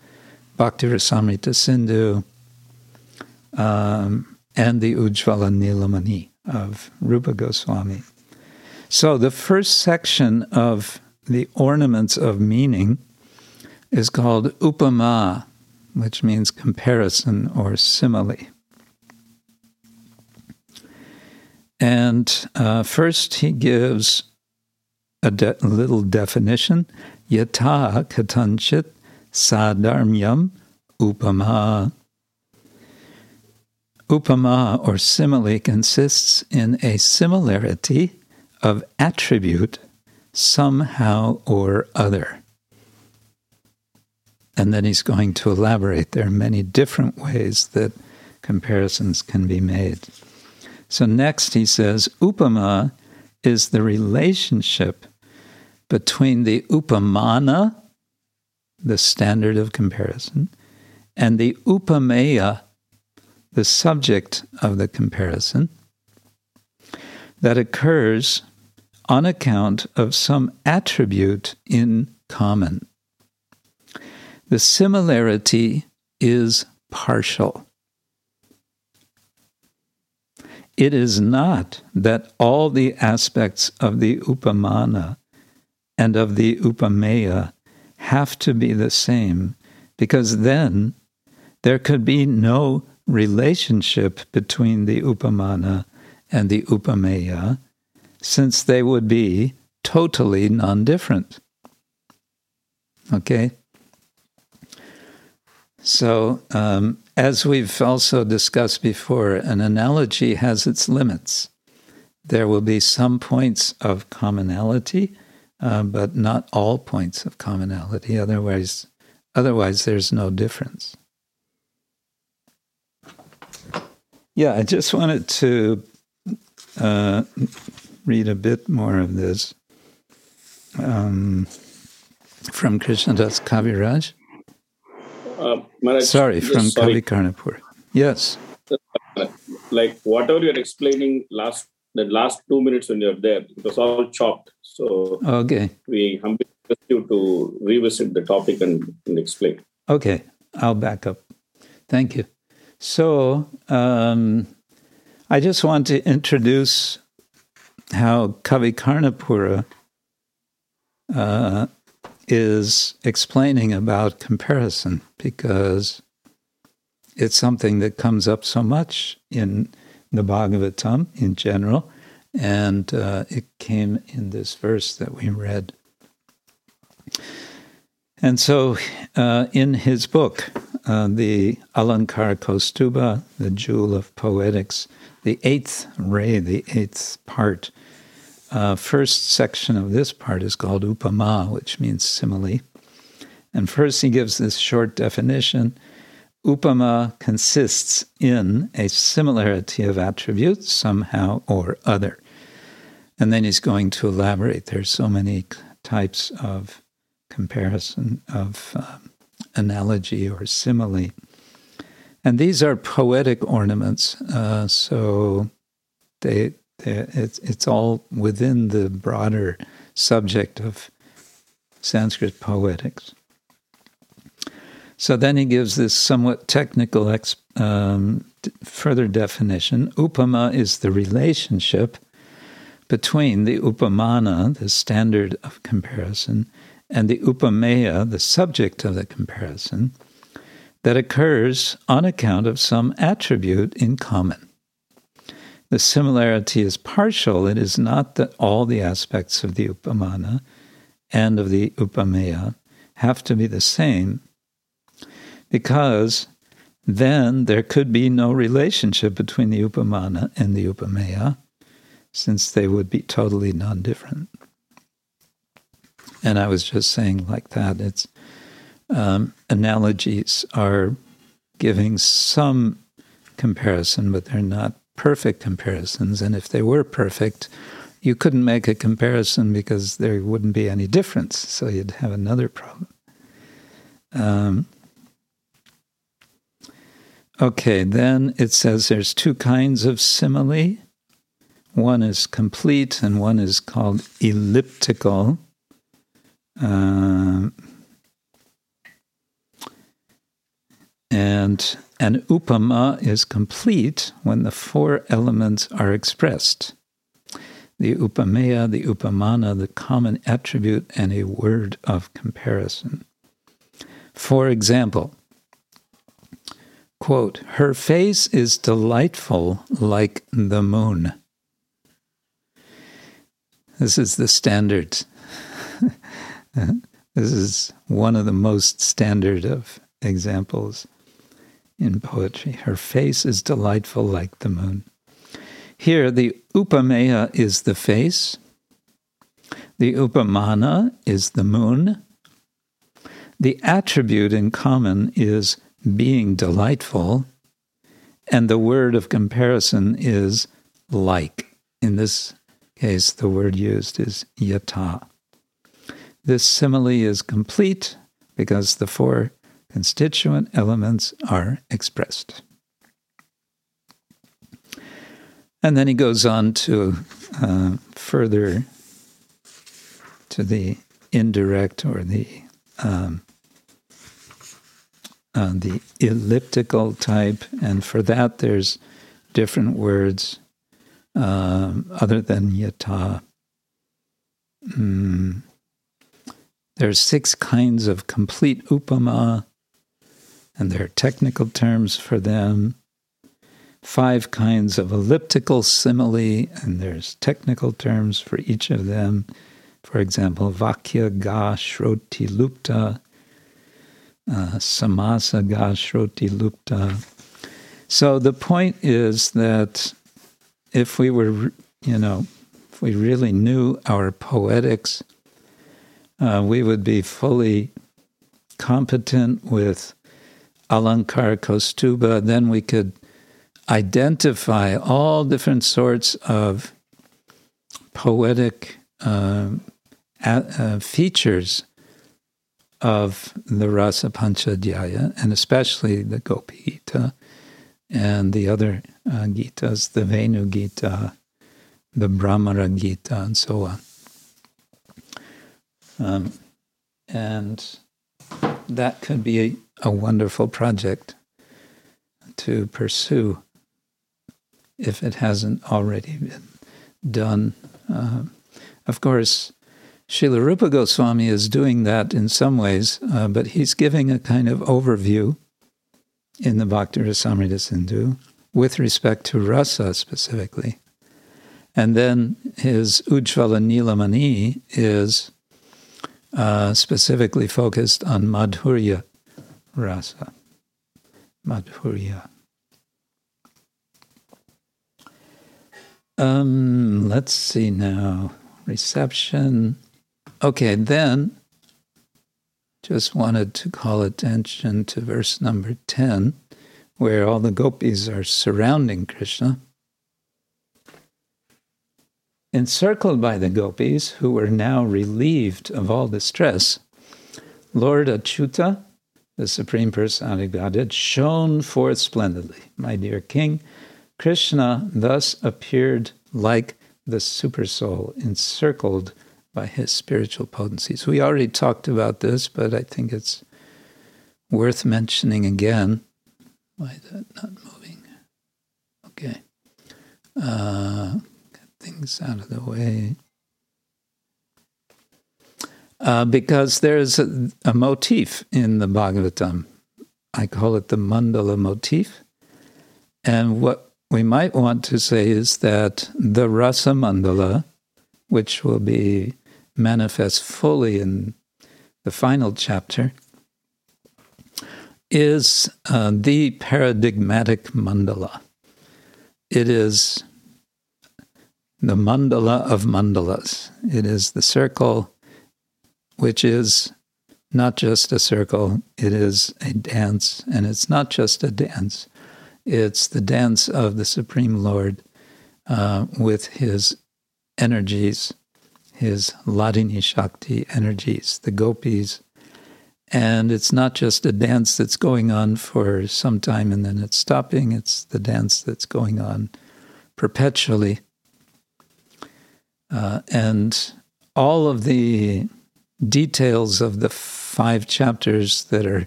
Bhakti Rasamrita Sindhu um, and the Ujjvala Nilamani of Rupa Goswami. So the first section of the ornaments of meaning is called upama, which means comparison or simile. And uh, first he gives a de- little definition yata katanchit sadharmyam upama. Upama or simile consists in a similarity of attribute somehow or other. And then he's going to elaborate. There are many different ways that comparisons can be made. So next he says, Upama is the relationship between the upamana, the standard of comparison, and the upameya, the subject of the comparison, that occurs on account of some attribute in common. The similarity is partial. It is not that all the aspects of the upamana and of the upameya have to be the same, because then there could be no relationship between the upamana and the upameya, since they would be totally non different. Okay? So, um, as we've also discussed before, an analogy has its limits. There will be some points of commonality, uh, but not all points of commonality. Otherwise, otherwise, there's no difference. Yeah, I just wanted to uh, read a bit more of this um, from Krishnadas Kaviraj. Uh, Maharaj, sorry, yes, from sorry. Kavi Karnapur. Yes. Like whatever you're explaining last the last two minutes when you're there, it was all chopped. So Okay. we humbly request you to revisit the topic and, and explain. Okay. I'll back up. Thank you. So, um, I just want to introduce how Kavi Karnapura uh, is explaining about comparison because it's something that comes up so much in the Bhagavatam in general, and uh, it came in this verse that we read. And so, uh, in his book, uh, the Alankar Kaustubha, the Jewel of Poetics, the eighth ray, the eighth part, uh, first section of this part is called upama, which means simile. And first he gives this short definition. Upama consists in a similarity of attributes, somehow or other. And then he's going to elaborate. There's so many types of comparison, of um, analogy or simile. And these are poetic ornaments, uh, so they, they, it's, it's all within the broader subject of Sanskrit poetics. So then he gives this somewhat technical ex, um, further definition. Upama is the relationship between the upamana, the standard of comparison, and the upameya, the subject of the comparison, that occurs on account of some attribute in common. The similarity is partial, it is not that all the aspects of the upamana and of the upameya have to be the same, because then there could be no relationship between the upamana and the upameya, since they would be totally non different. And I was just saying, like that, it's um, analogies are giving some comparison, but they're not perfect comparisons. And if they were perfect, you couldn't make a comparison because there wouldn't be any difference. So you'd have another problem. Um, Okay, then it says there's two kinds of simile. One is complete and one is called elliptical. Uh, and an upama is complete when the four elements are expressed the upameya, the upamana, the common attribute, and a word of comparison. For example, quote, her face is delightful like the moon. This is the standard. this is one of the most standard of examples in poetry. Her face is delightful like the moon. Here, the upameya is the face, the upamana is the moon, the attribute in common is being delightful, and the word of comparison is like. In this case, the word used is yata. This simile is complete because the four constituent elements are expressed. And then he goes on to uh, further to the indirect or the um, uh, the elliptical type, and for that there's different words um, other than yata. Mm. are six kinds of complete upama, and there are technical terms for them five kinds of elliptical simile, and there's technical terms for each of them. For example, Vakya Ga Shroti Lupta, uh, Samasa Ga Shroti Lupta. So the point is that if we were, you know, if we really knew our poetics, uh, we would be fully competent with Alankar Kaustubha. Then we could identify all different sorts of poetic uh, uh, features of the Rasa Panchadhyaya, and especially the Gopi Gita and the other uh, Gitas, the Venu Gita, the Bhramara Gita, and so on. Um, and that could be a, a wonderful project to pursue if it hasn't already been done. Uh, of course, Srila Rupa Goswami is doing that in some ways, uh, but he's giving a kind of overview in the Bhakti Rasamrita Sindhu with respect to rasa specifically. And then his Ujjvala Nilamani is uh, specifically focused on Madhurya rasa. Madhurya. Um, let's see now. Reception. Okay, then just wanted to call attention to verse number 10, where all the gopis are surrounding Krishna. Encircled by the gopis, who were now relieved of all distress, Lord Achyuta, the Supreme Personality of Godhead, shone forth splendidly. My dear King, Krishna thus appeared like the supersoul, encircled by his spiritual potencies. We already talked about this, but I think it's worth mentioning again. Why is that not moving? Okay. Uh, get things out of the way. Uh, because there's a, a motif in the Bhagavatam. I call it the mandala motif. And what we might want to say is that the Rasa Mandala, which will be manifest fully in the final chapter, is uh, the paradigmatic mandala. It is the mandala of mandalas. It is the circle, which is not just a circle, it is a dance, and it's not just a dance, it's the dance of the Supreme Lord uh, with his energies, his Hladini Shakti energies, the gopis, And it's not just a dance that's going on for some time and then it's stopping, it's the dance that's going on perpetually. Uh, and all of the details of the five chapters that are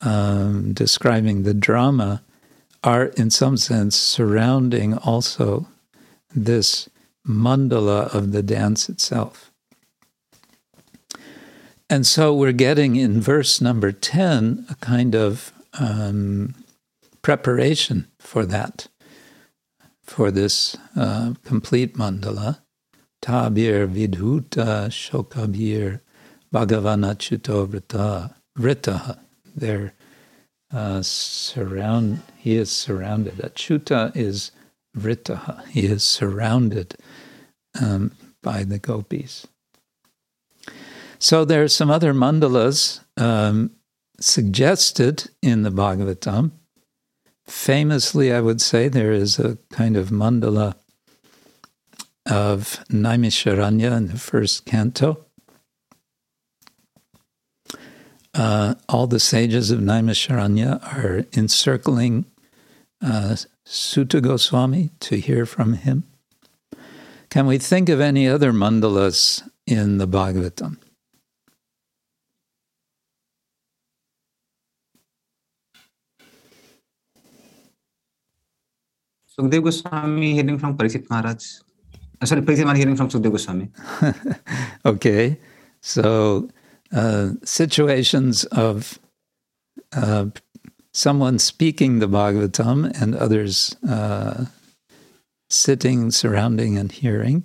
um, describing the drama are, in some sense, surrounding also this mandala of the dance itself. And so we're getting in verse number 10 a kind of um, preparation for that, for this uh, complete mandala. Tabir vidhuta shokabir bhagavanachuto vrita vrita. They're uh, surround. He is surrounded. Achyuta is vrita. He is surrounded um, by the gopis. So there are some other mandalas um, suggested in the Bhagavatam. Famously, I would say there is a kind of mandala of Naimisharanya in the first canto. Uh, all the sages of Naimisharanya are encircling uh, Goswami to hear from him. Can we think of any other mandalas in the Bhagavatam? Sukdev Goswami hearing from Pariksit Maharaj. Uh, sorry, Pariksit Maharaj hearing from Sukdev Goswami. okay, so uh, situations of uh, someone speaking the Bhagavatam and others uh, sitting, surrounding, and hearing.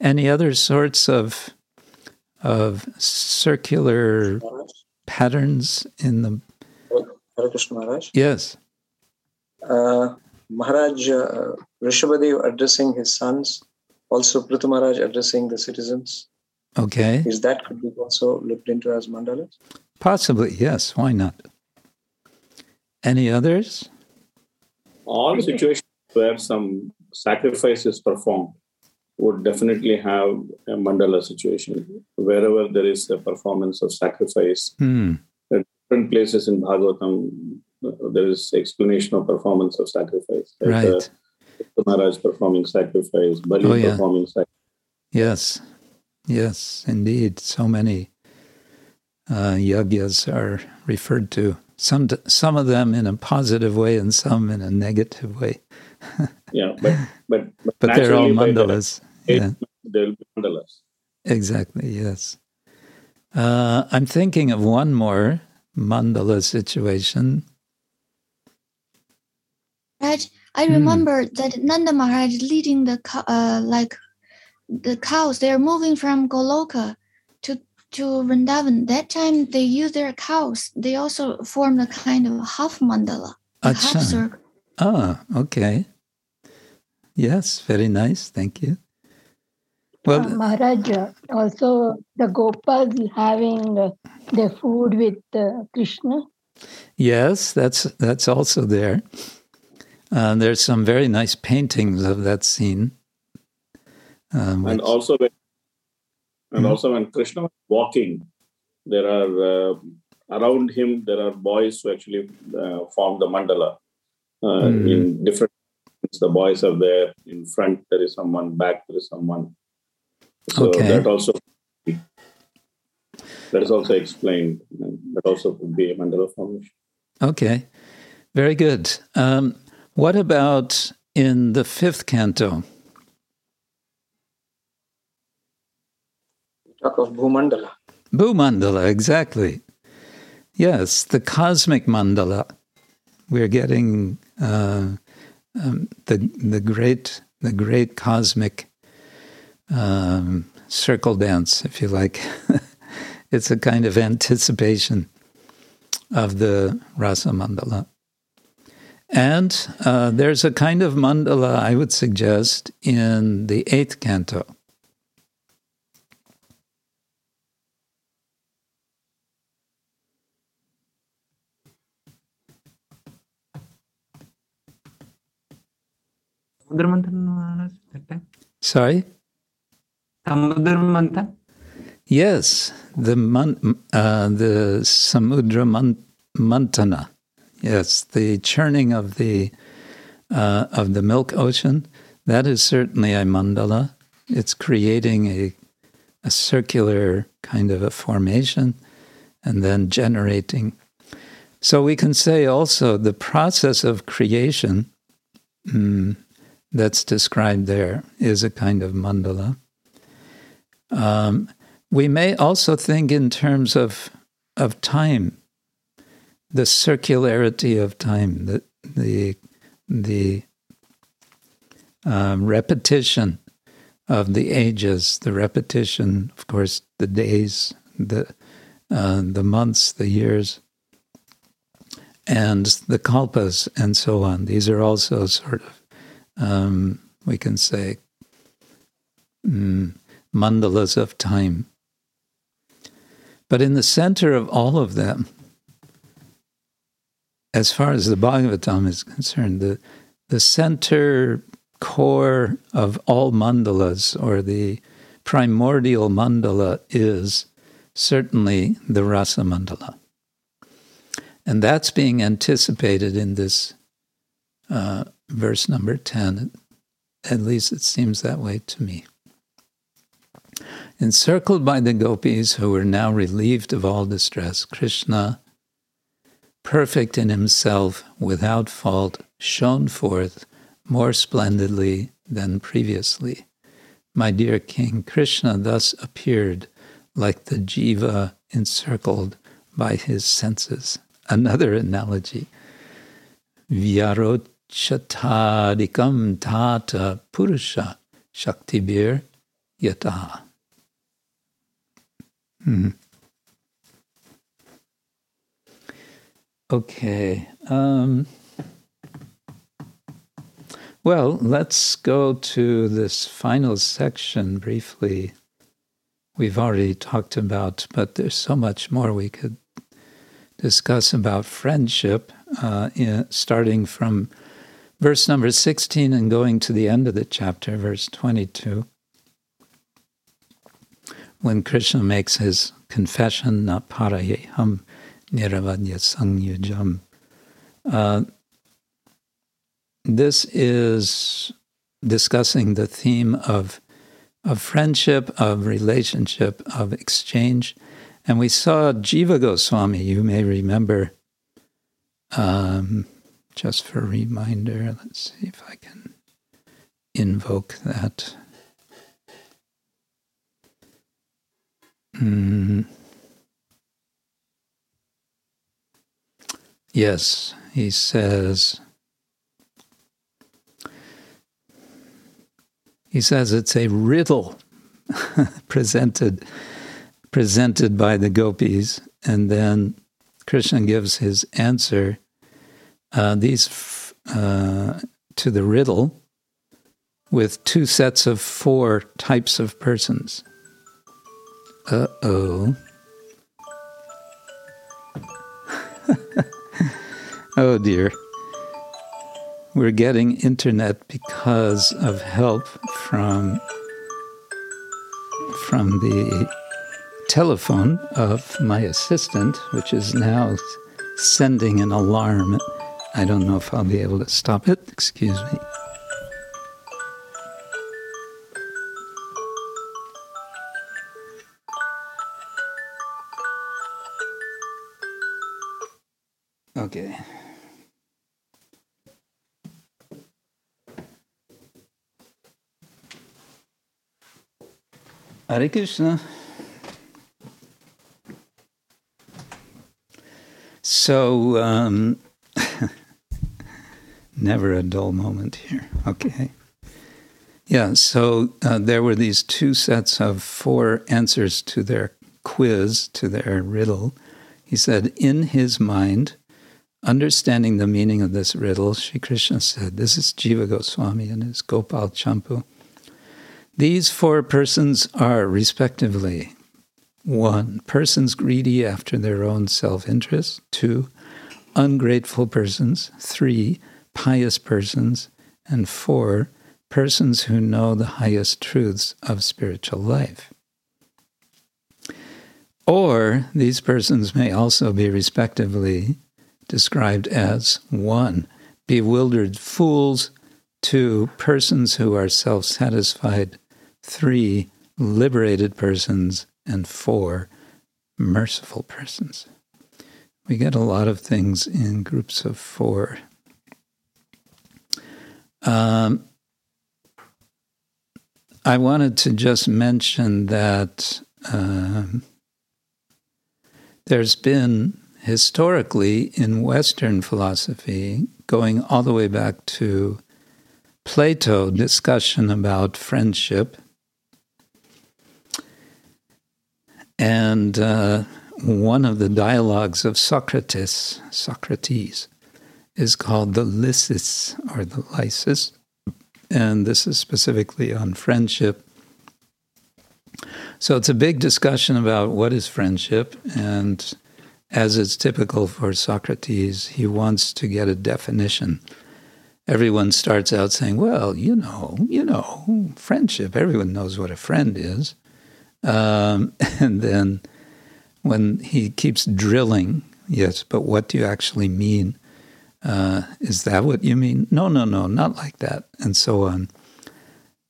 Any other sorts of of circular patterns in the Hare Krishna Maharaj. yes Uh, Maharaj uh, Rishabhadev addressing his sons, also Prithu Maharaj addressing the citizens. okay Is that could be also looked into as mandalas? possibly yes why not any others All situations where some sacrifice is performed would definitely have a mandala situation. Wherever there is a performance of sacrifice, hmm. different places in Bhagavatam, uh, there is explanation of performance of sacrifice. Like, right uh, Maharaj performing sacrifice, Bali Oh, yeah. performing sacrifice. yes yes indeed so many uh, yagyas are referred to some some of them in a positive way and some in a negative way Yeah, but but, but, but they're all naturally the mandalas eight, yeah There will be mandalas. Exactly, yes. Uh, I'm thinking of one more mandala situation. Right. I Hmm. remember that Nanda Maharaj leading the uh, like the cows. They are moving from Goloka to to Vrindavan. That time they use their cows. They also formed a kind of half mandala, a half circle. Ah, okay. Yes, very nice. Thank you. Well, Uh, Maharaj, also the Gopas having uh, their food with uh, Krishna. yes, that's that's also there. Uh, there's some very nice paintings of that scene. Um, And which- also when and Mhm. also when Krishna was walking, there are uh, around him there are boys who actually uh, form the mandala. Uh, Mm. In different the boys are there. In front there is someone. Back there is someone. So Okay. that also that is also explained. That also could be a mandala formation. okay, very good. Um, what about in the fifth canto? Talk of Bhumandala. Bhumandala, exactly. Yes, the cosmic mandala. We're getting uh, um, the the great the great cosmic um, circle dance, if you like. it's a kind of anticipation of the rasa mandala. And uh, there's a kind of mandala I would suggest in the eighth canto. Samudra Manthan, that time? Sorry? Samudra Manthan? Yes, the man, uh, the Samudra man, Mantana. Yes, the churning of the uh, of the milk ocean. That is certainly a mandala. It's creating a a circular kind of a formation, and then generating. So we can say also the process of creation mm, that's described there is a kind of mandala. Um, we may also think in terms of of time, the circularity of time, the the the um, repetition of the ages, the repetition, of course, the days, the uh, the months, the years, and the kalpas, and so on. These are also sort of um, we can say mm, mandalas of time. But in the center of all of them, as far as the Bhagavatam is concerned, the, the center core of all mandalas, or the primordial mandala, is certainly the rasa mandala. And that's being anticipated in this uh, verse number 10. At least it seems that way to me. Encircled by the gopis who were now relieved of all distress, Krishna, perfect in himself, without fault, shone forth more splendidly than previously. My dear king, Krishna thus appeared like the jiva encircled by his senses. Another analogy. Vyarochatadikam tata purusha shaktibir yataha. Hmm. Okay. Um, well, let's go to this final section briefly. We've already talked about, but there's so much more we could discuss about friendship, uh, in, starting from verse number 16 and going to the end of the chapter, verse 22 when Krishna makes his confession, na parayeham niravadya sangyujam. Uh, this is discussing the theme of, of friendship, of relationship, of exchange. And we saw Jiva Goswami, you may remember, um, just for reminder, let's see if I can invoke that. Mm. Yes, he says, he says it's a riddle presented presented by the gopis, and then Krishna gives his answer. Uh, these uh, to the riddle with two sets of four types of persons. Uh oh. oh dear. We're getting internet because of help from from the telephone of my assistant, which is now sending an alarm. I don't know if I'll be able to stop it. Excuse me. Okay. Hare Krishna. So, um, never a dull moment here. Okay. Yeah, so uh, there were these two sets of four answers to their quiz, to their riddle. He said, in his mind, understanding the meaning of this riddle, Sri Krishna said, This is Jiva Goswami and his Gopal Champu. These four persons are, respectively, one, persons greedy after their own self interest, two, ungrateful persons, three, pious persons, and four, persons who know the highest truths of spiritual life. Or these persons may also be respectively described as one, bewildered fools, two, persons who are self satisfied, three, liberated persons, and four, merciful persons. We get a lot of things in groups of four. Um, I wanted to just mention that um, there's been historically in Western philosophy, going all the way back to Plato, discussion about friendship. And uh, one of the dialogues of Socrates, Socrates, is called the Lysis or the Lysis and this is specifically on friendship. So it's a big discussion about what is friendship, and as is typical for Socrates, he wants to get a definition. Everyone starts out saying, Well, you know, you know, friendship, everyone knows what a friend is. Um, and then when he keeps drilling, yes, but what do you actually mean? Uh, is that what you mean? No, no, no, not like that, and so on.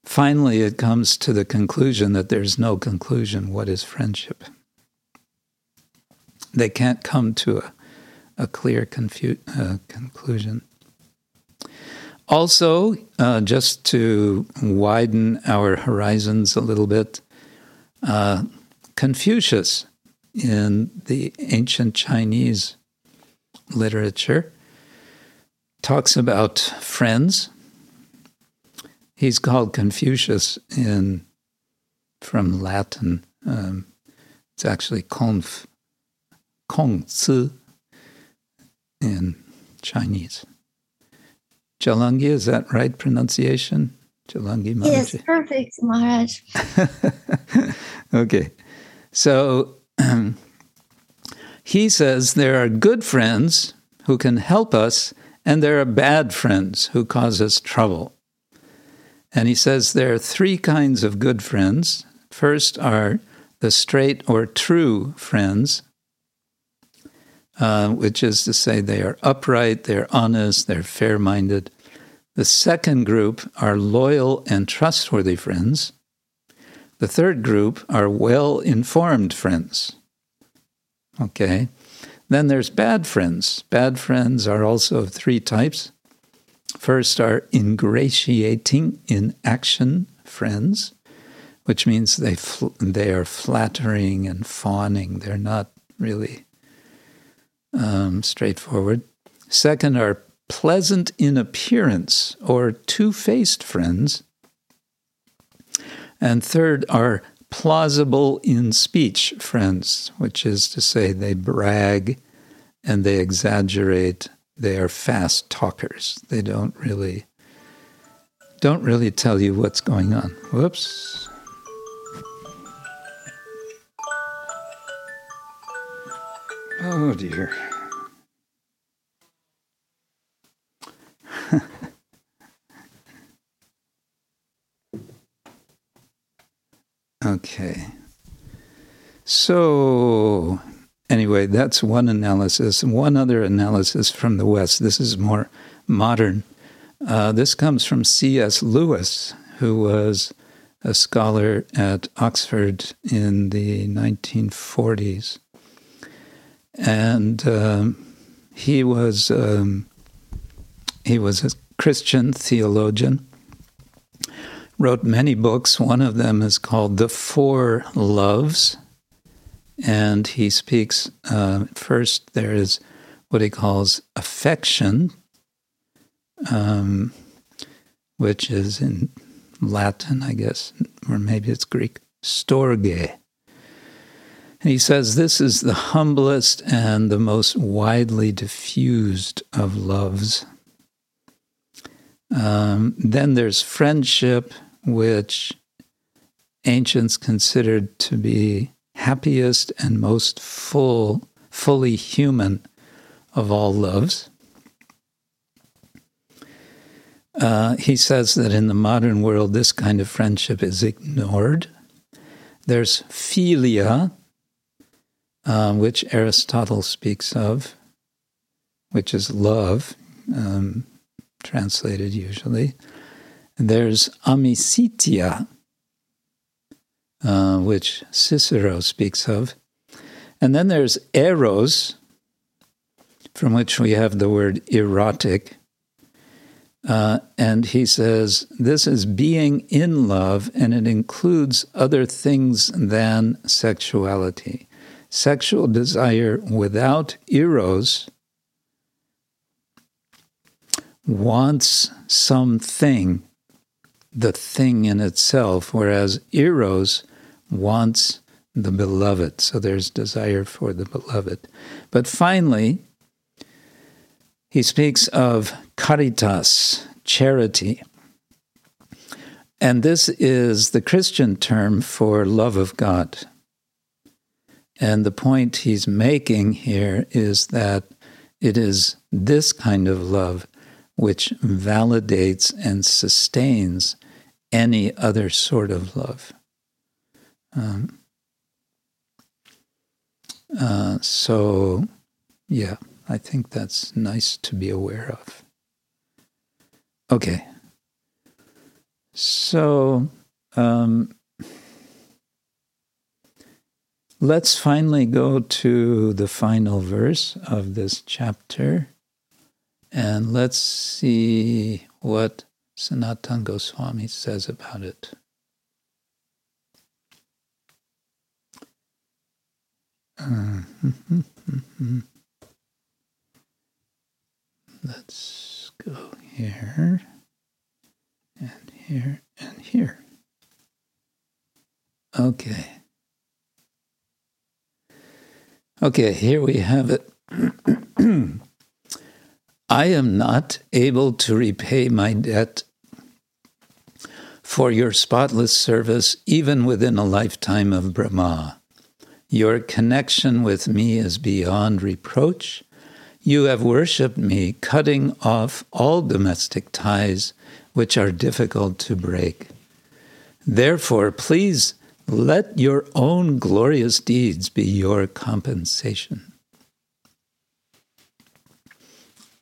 Finally, it comes to the conclusion that there's no conclusion. What is friendship? They can't come to a, a clear confu- uh, conclusion. Also, uh, just to widen our horizons a little bit, uh, Confucius in the ancient Chinese literature talks about friends. He's called Confucius in from Latin. Um, it's actually Konf, Kongzi in Chinese. Jalangi, is that right pronunciation? Jalangi Maharaj? Yes, perfect, Maharaj. okay. So he says there are good friends who can help us and there are bad friends who cause us trouble. And he says there are three kinds of good friends. First are the straight or true friends, uh, which is to say they are upright, they're honest, they're fair minded. The second group are loyal and trustworthy friends. The third group are well informed friends. Okay. Then there's bad friends. Bad friends are also of three types. First are ingratiating in action friends, which means they fl- they are flattering and fawning. They're not really um, straightforward. Second are pleasant in appearance or two-faced friends. And third are plausible in speech friends, which is to say, they brag and they exaggerate. They are fast talkers. They don't really don't really tell you what's going on. Whoops. Oh dear. Okay. So, anyway, that's one analysis. One other analysis from the West. This is more modern. Uh, this comes from C.S. Lewis, who was a scholar at Oxford in the 1940s. And um, he was um, he was a Christian theologian wrote many books. One of them is called The Four Loves. And he speaks uh, first, there is what he calls affection, um, which is in Latin, I guess, or maybe it's Greek, storge. And he says this is the humblest and the most widely diffused of loves. Um, then there's friendship, which ancients considered to be happiest and most full, fully human of all loves. Uh, he says that in the modern world, this kind of friendship is ignored. There's philia, uh, which Aristotle speaks of, which is love, um, translated usually. There's amicitia, uh, which Cicero speaks of. And then there's eros, from which we have the word erotic. Uh, and he says this is being in love, and it includes other things than sexuality. Sexual desire without eros wants something, the thing in itself, whereas eros wants the beloved. So there's desire for the beloved. But finally, he speaks of caritas, charity. And this is the Christian term for love of God. And the point he's making here is that it is this kind of love which validates and sustains any other sort of love. Um, uh, so, yeah, I think that's nice to be aware of. Okay. So, um, let's finally go to the final verse of this chapter. And let's see what Sanatan Goswami says about it. Uh, let's go here and here and here. Okay. Okay, here we have it. I am not able to repay my debt for your spotless service, even within a lifetime of Brahma. Your connection with me is beyond reproach. You have worshipped me, cutting off all domestic ties which are difficult to break. Therefore, please let your own glorious deeds be your compensation.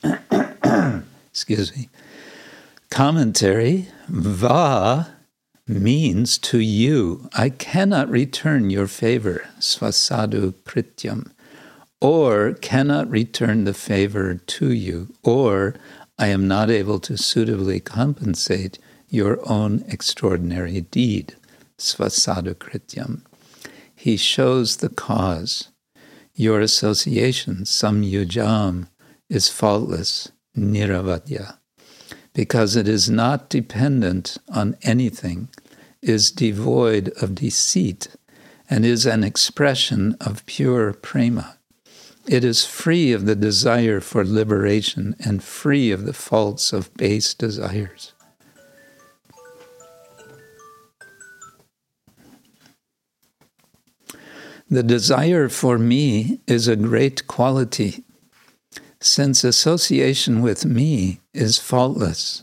Excuse me. Commentary Va means to you, I cannot return your favor, svasadu krityam, or cannot return the favor to you, or I am not able to suitably compensate your own extraordinary deed, svasadu krityam. He shows the cause. Your association, samyujam, is faultless, niravadya because it is not dependent on anything, is devoid of deceit, and is an expression of pure prema. It is free of the desire for liberation and free of the faults of base desires. The desire for me is a great quality since association with me is faultless.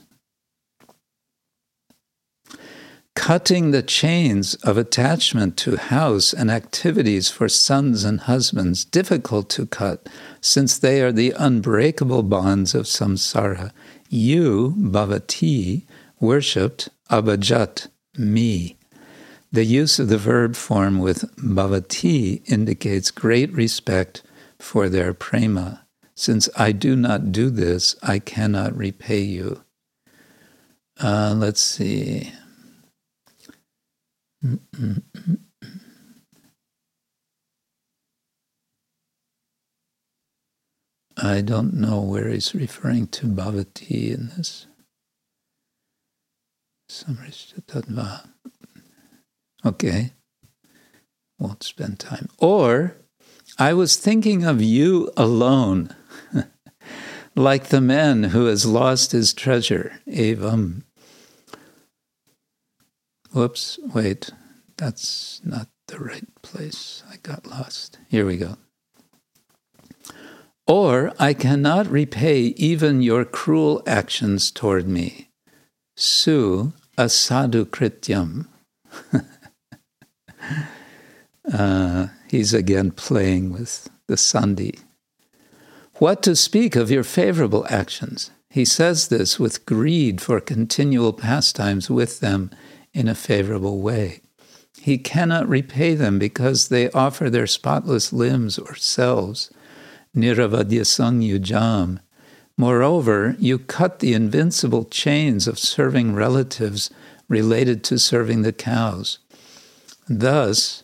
Cutting the chains of attachment to house and activities for sons and husbands, difficult to cut, since they are the unbreakable bonds of samsara. You, Bhavati, worshipped Abhajat, me. The use of the verb form with Bhavati indicates great respect for their prema. Since I do not do this, I cannot repay you. Uh, let's see. I don't know where he's referring to Bhavati in this. Okay, won't spend time. Or I was thinking of you alone like the man who has lost his treasure. Evam. Whoops, wait, that's not the right place. I got lost. Here we go. Or I cannot repay even your cruel actions toward me. Su asadu krityam. uh, he's again playing with the Sandhi. What to speak of your favorable actions? He says this with greed for continual pastimes with them in a favorable way. He cannot repay them because they offer their spotless limbs or selves. Niravadya Sangyujam. Moreover, you cut the invincible chains of serving relatives related to serving the cows. Thus,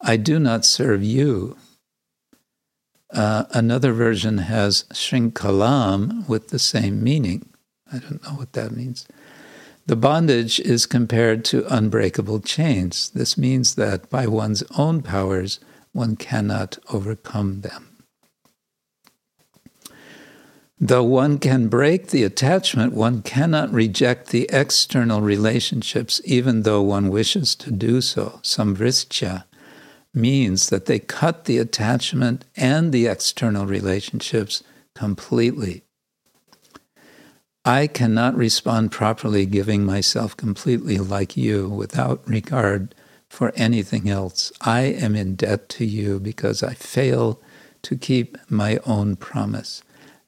I do not serve you. Uh, another version has shrinkalam with the same meaning. I don't know what that means. The bondage is compared to unbreakable chains. This means that by one's own powers, one cannot overcome them. Though one can break the attachment, one cannot reject the external relationships, even though one wishes to do so. Samvrischa means that they cut the attachment and the external relationships completely. I cannot respond properly giving myself completely like you without regard for anything else. I am in debt to you because I fail to keep my own promise.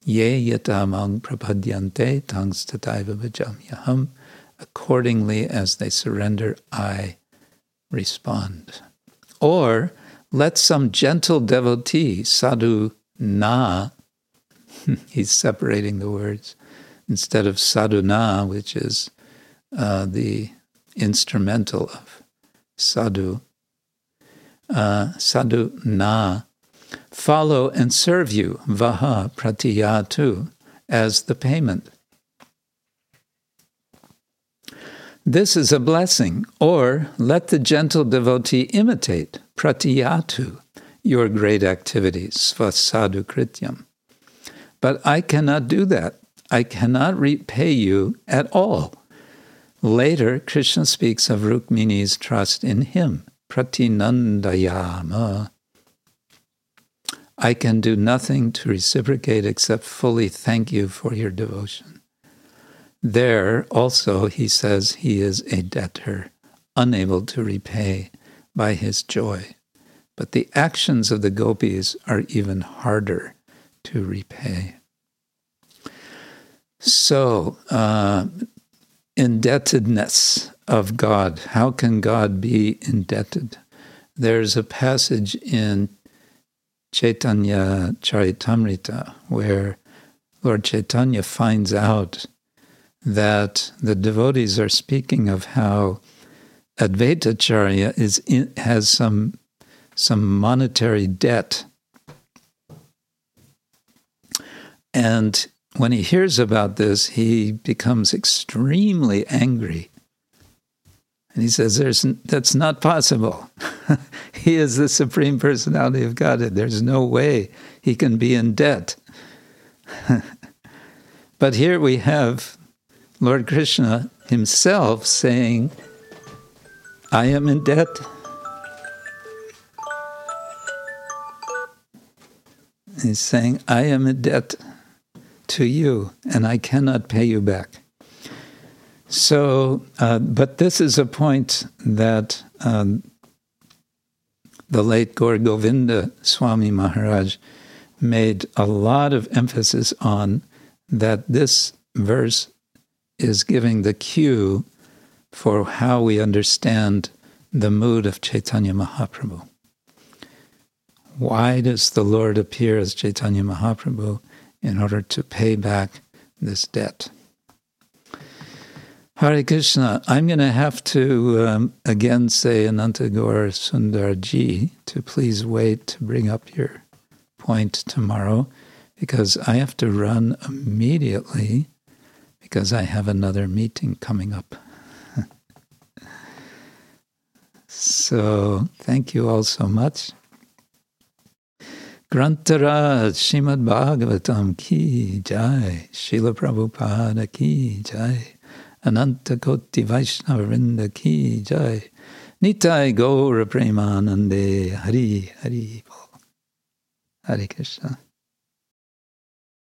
Ye yatamang prapadyante. Accordingly, as they surrender, I respond. Or let some gentle devotee, sadhu na, he's separating the words, instead of sadhuna, which is uh, the instrumental of sadhu, uh, sadhu na, follow and serve you, vaha pratiyatu, as the payment. This is a blessing, or let the gentle devotee imitate, pratiyatu, your great activities, svasadu krityam. But I cannot do that. I cannot repay you at all. Later, Krishna speaks of Rukmini's trust in him, pratinandayama. I can do nothing to reciprocate except fully thank you for your devotion. There also he says he is a debtor, unable to repay by his joy. But the actions of the gopis are even harder to repay. So, uh, indebtedness of God. How can God be indebted? There's a passage in Chaitanya Charitamrita where Lord Chaitanya finds out that the devotees are speaking of how Advaitacharya is in, has some some monetary debt, and when he hears about this, he becomes extremely angry. And he says, There's, That's not possible. he is the Supreme Personality of Godhead. There's no way he can be in debt. but here we have Lord Krishna himself saying, I am in debt. He's saying, I am in debt to you, and I cannot pay you back. So, uh, but this is a point that um, the late Gaur Govinda Swami Maharaj made a lot of emphasis on that this verse is giving the cue for how we understand the mood of Chaitanya Mahaprabhu. Why does the Lord appear as Chaitanya Mahaprabhu? in order to pay back this debt. Hare Krishna, I'm going to have to um, again say Anantagor Sundarji to please wait to bring up your point tomorrow because I have to run immediately because I have another meeting coming up. so, thank you all so much. Grantaraj Shrimad Bhagavatam ki jai, Srila Prabhupada ki jai, Ananta Koti Vaishnava ki jai, Nitai Gaura Premanande Hari Hari Hari Krishna.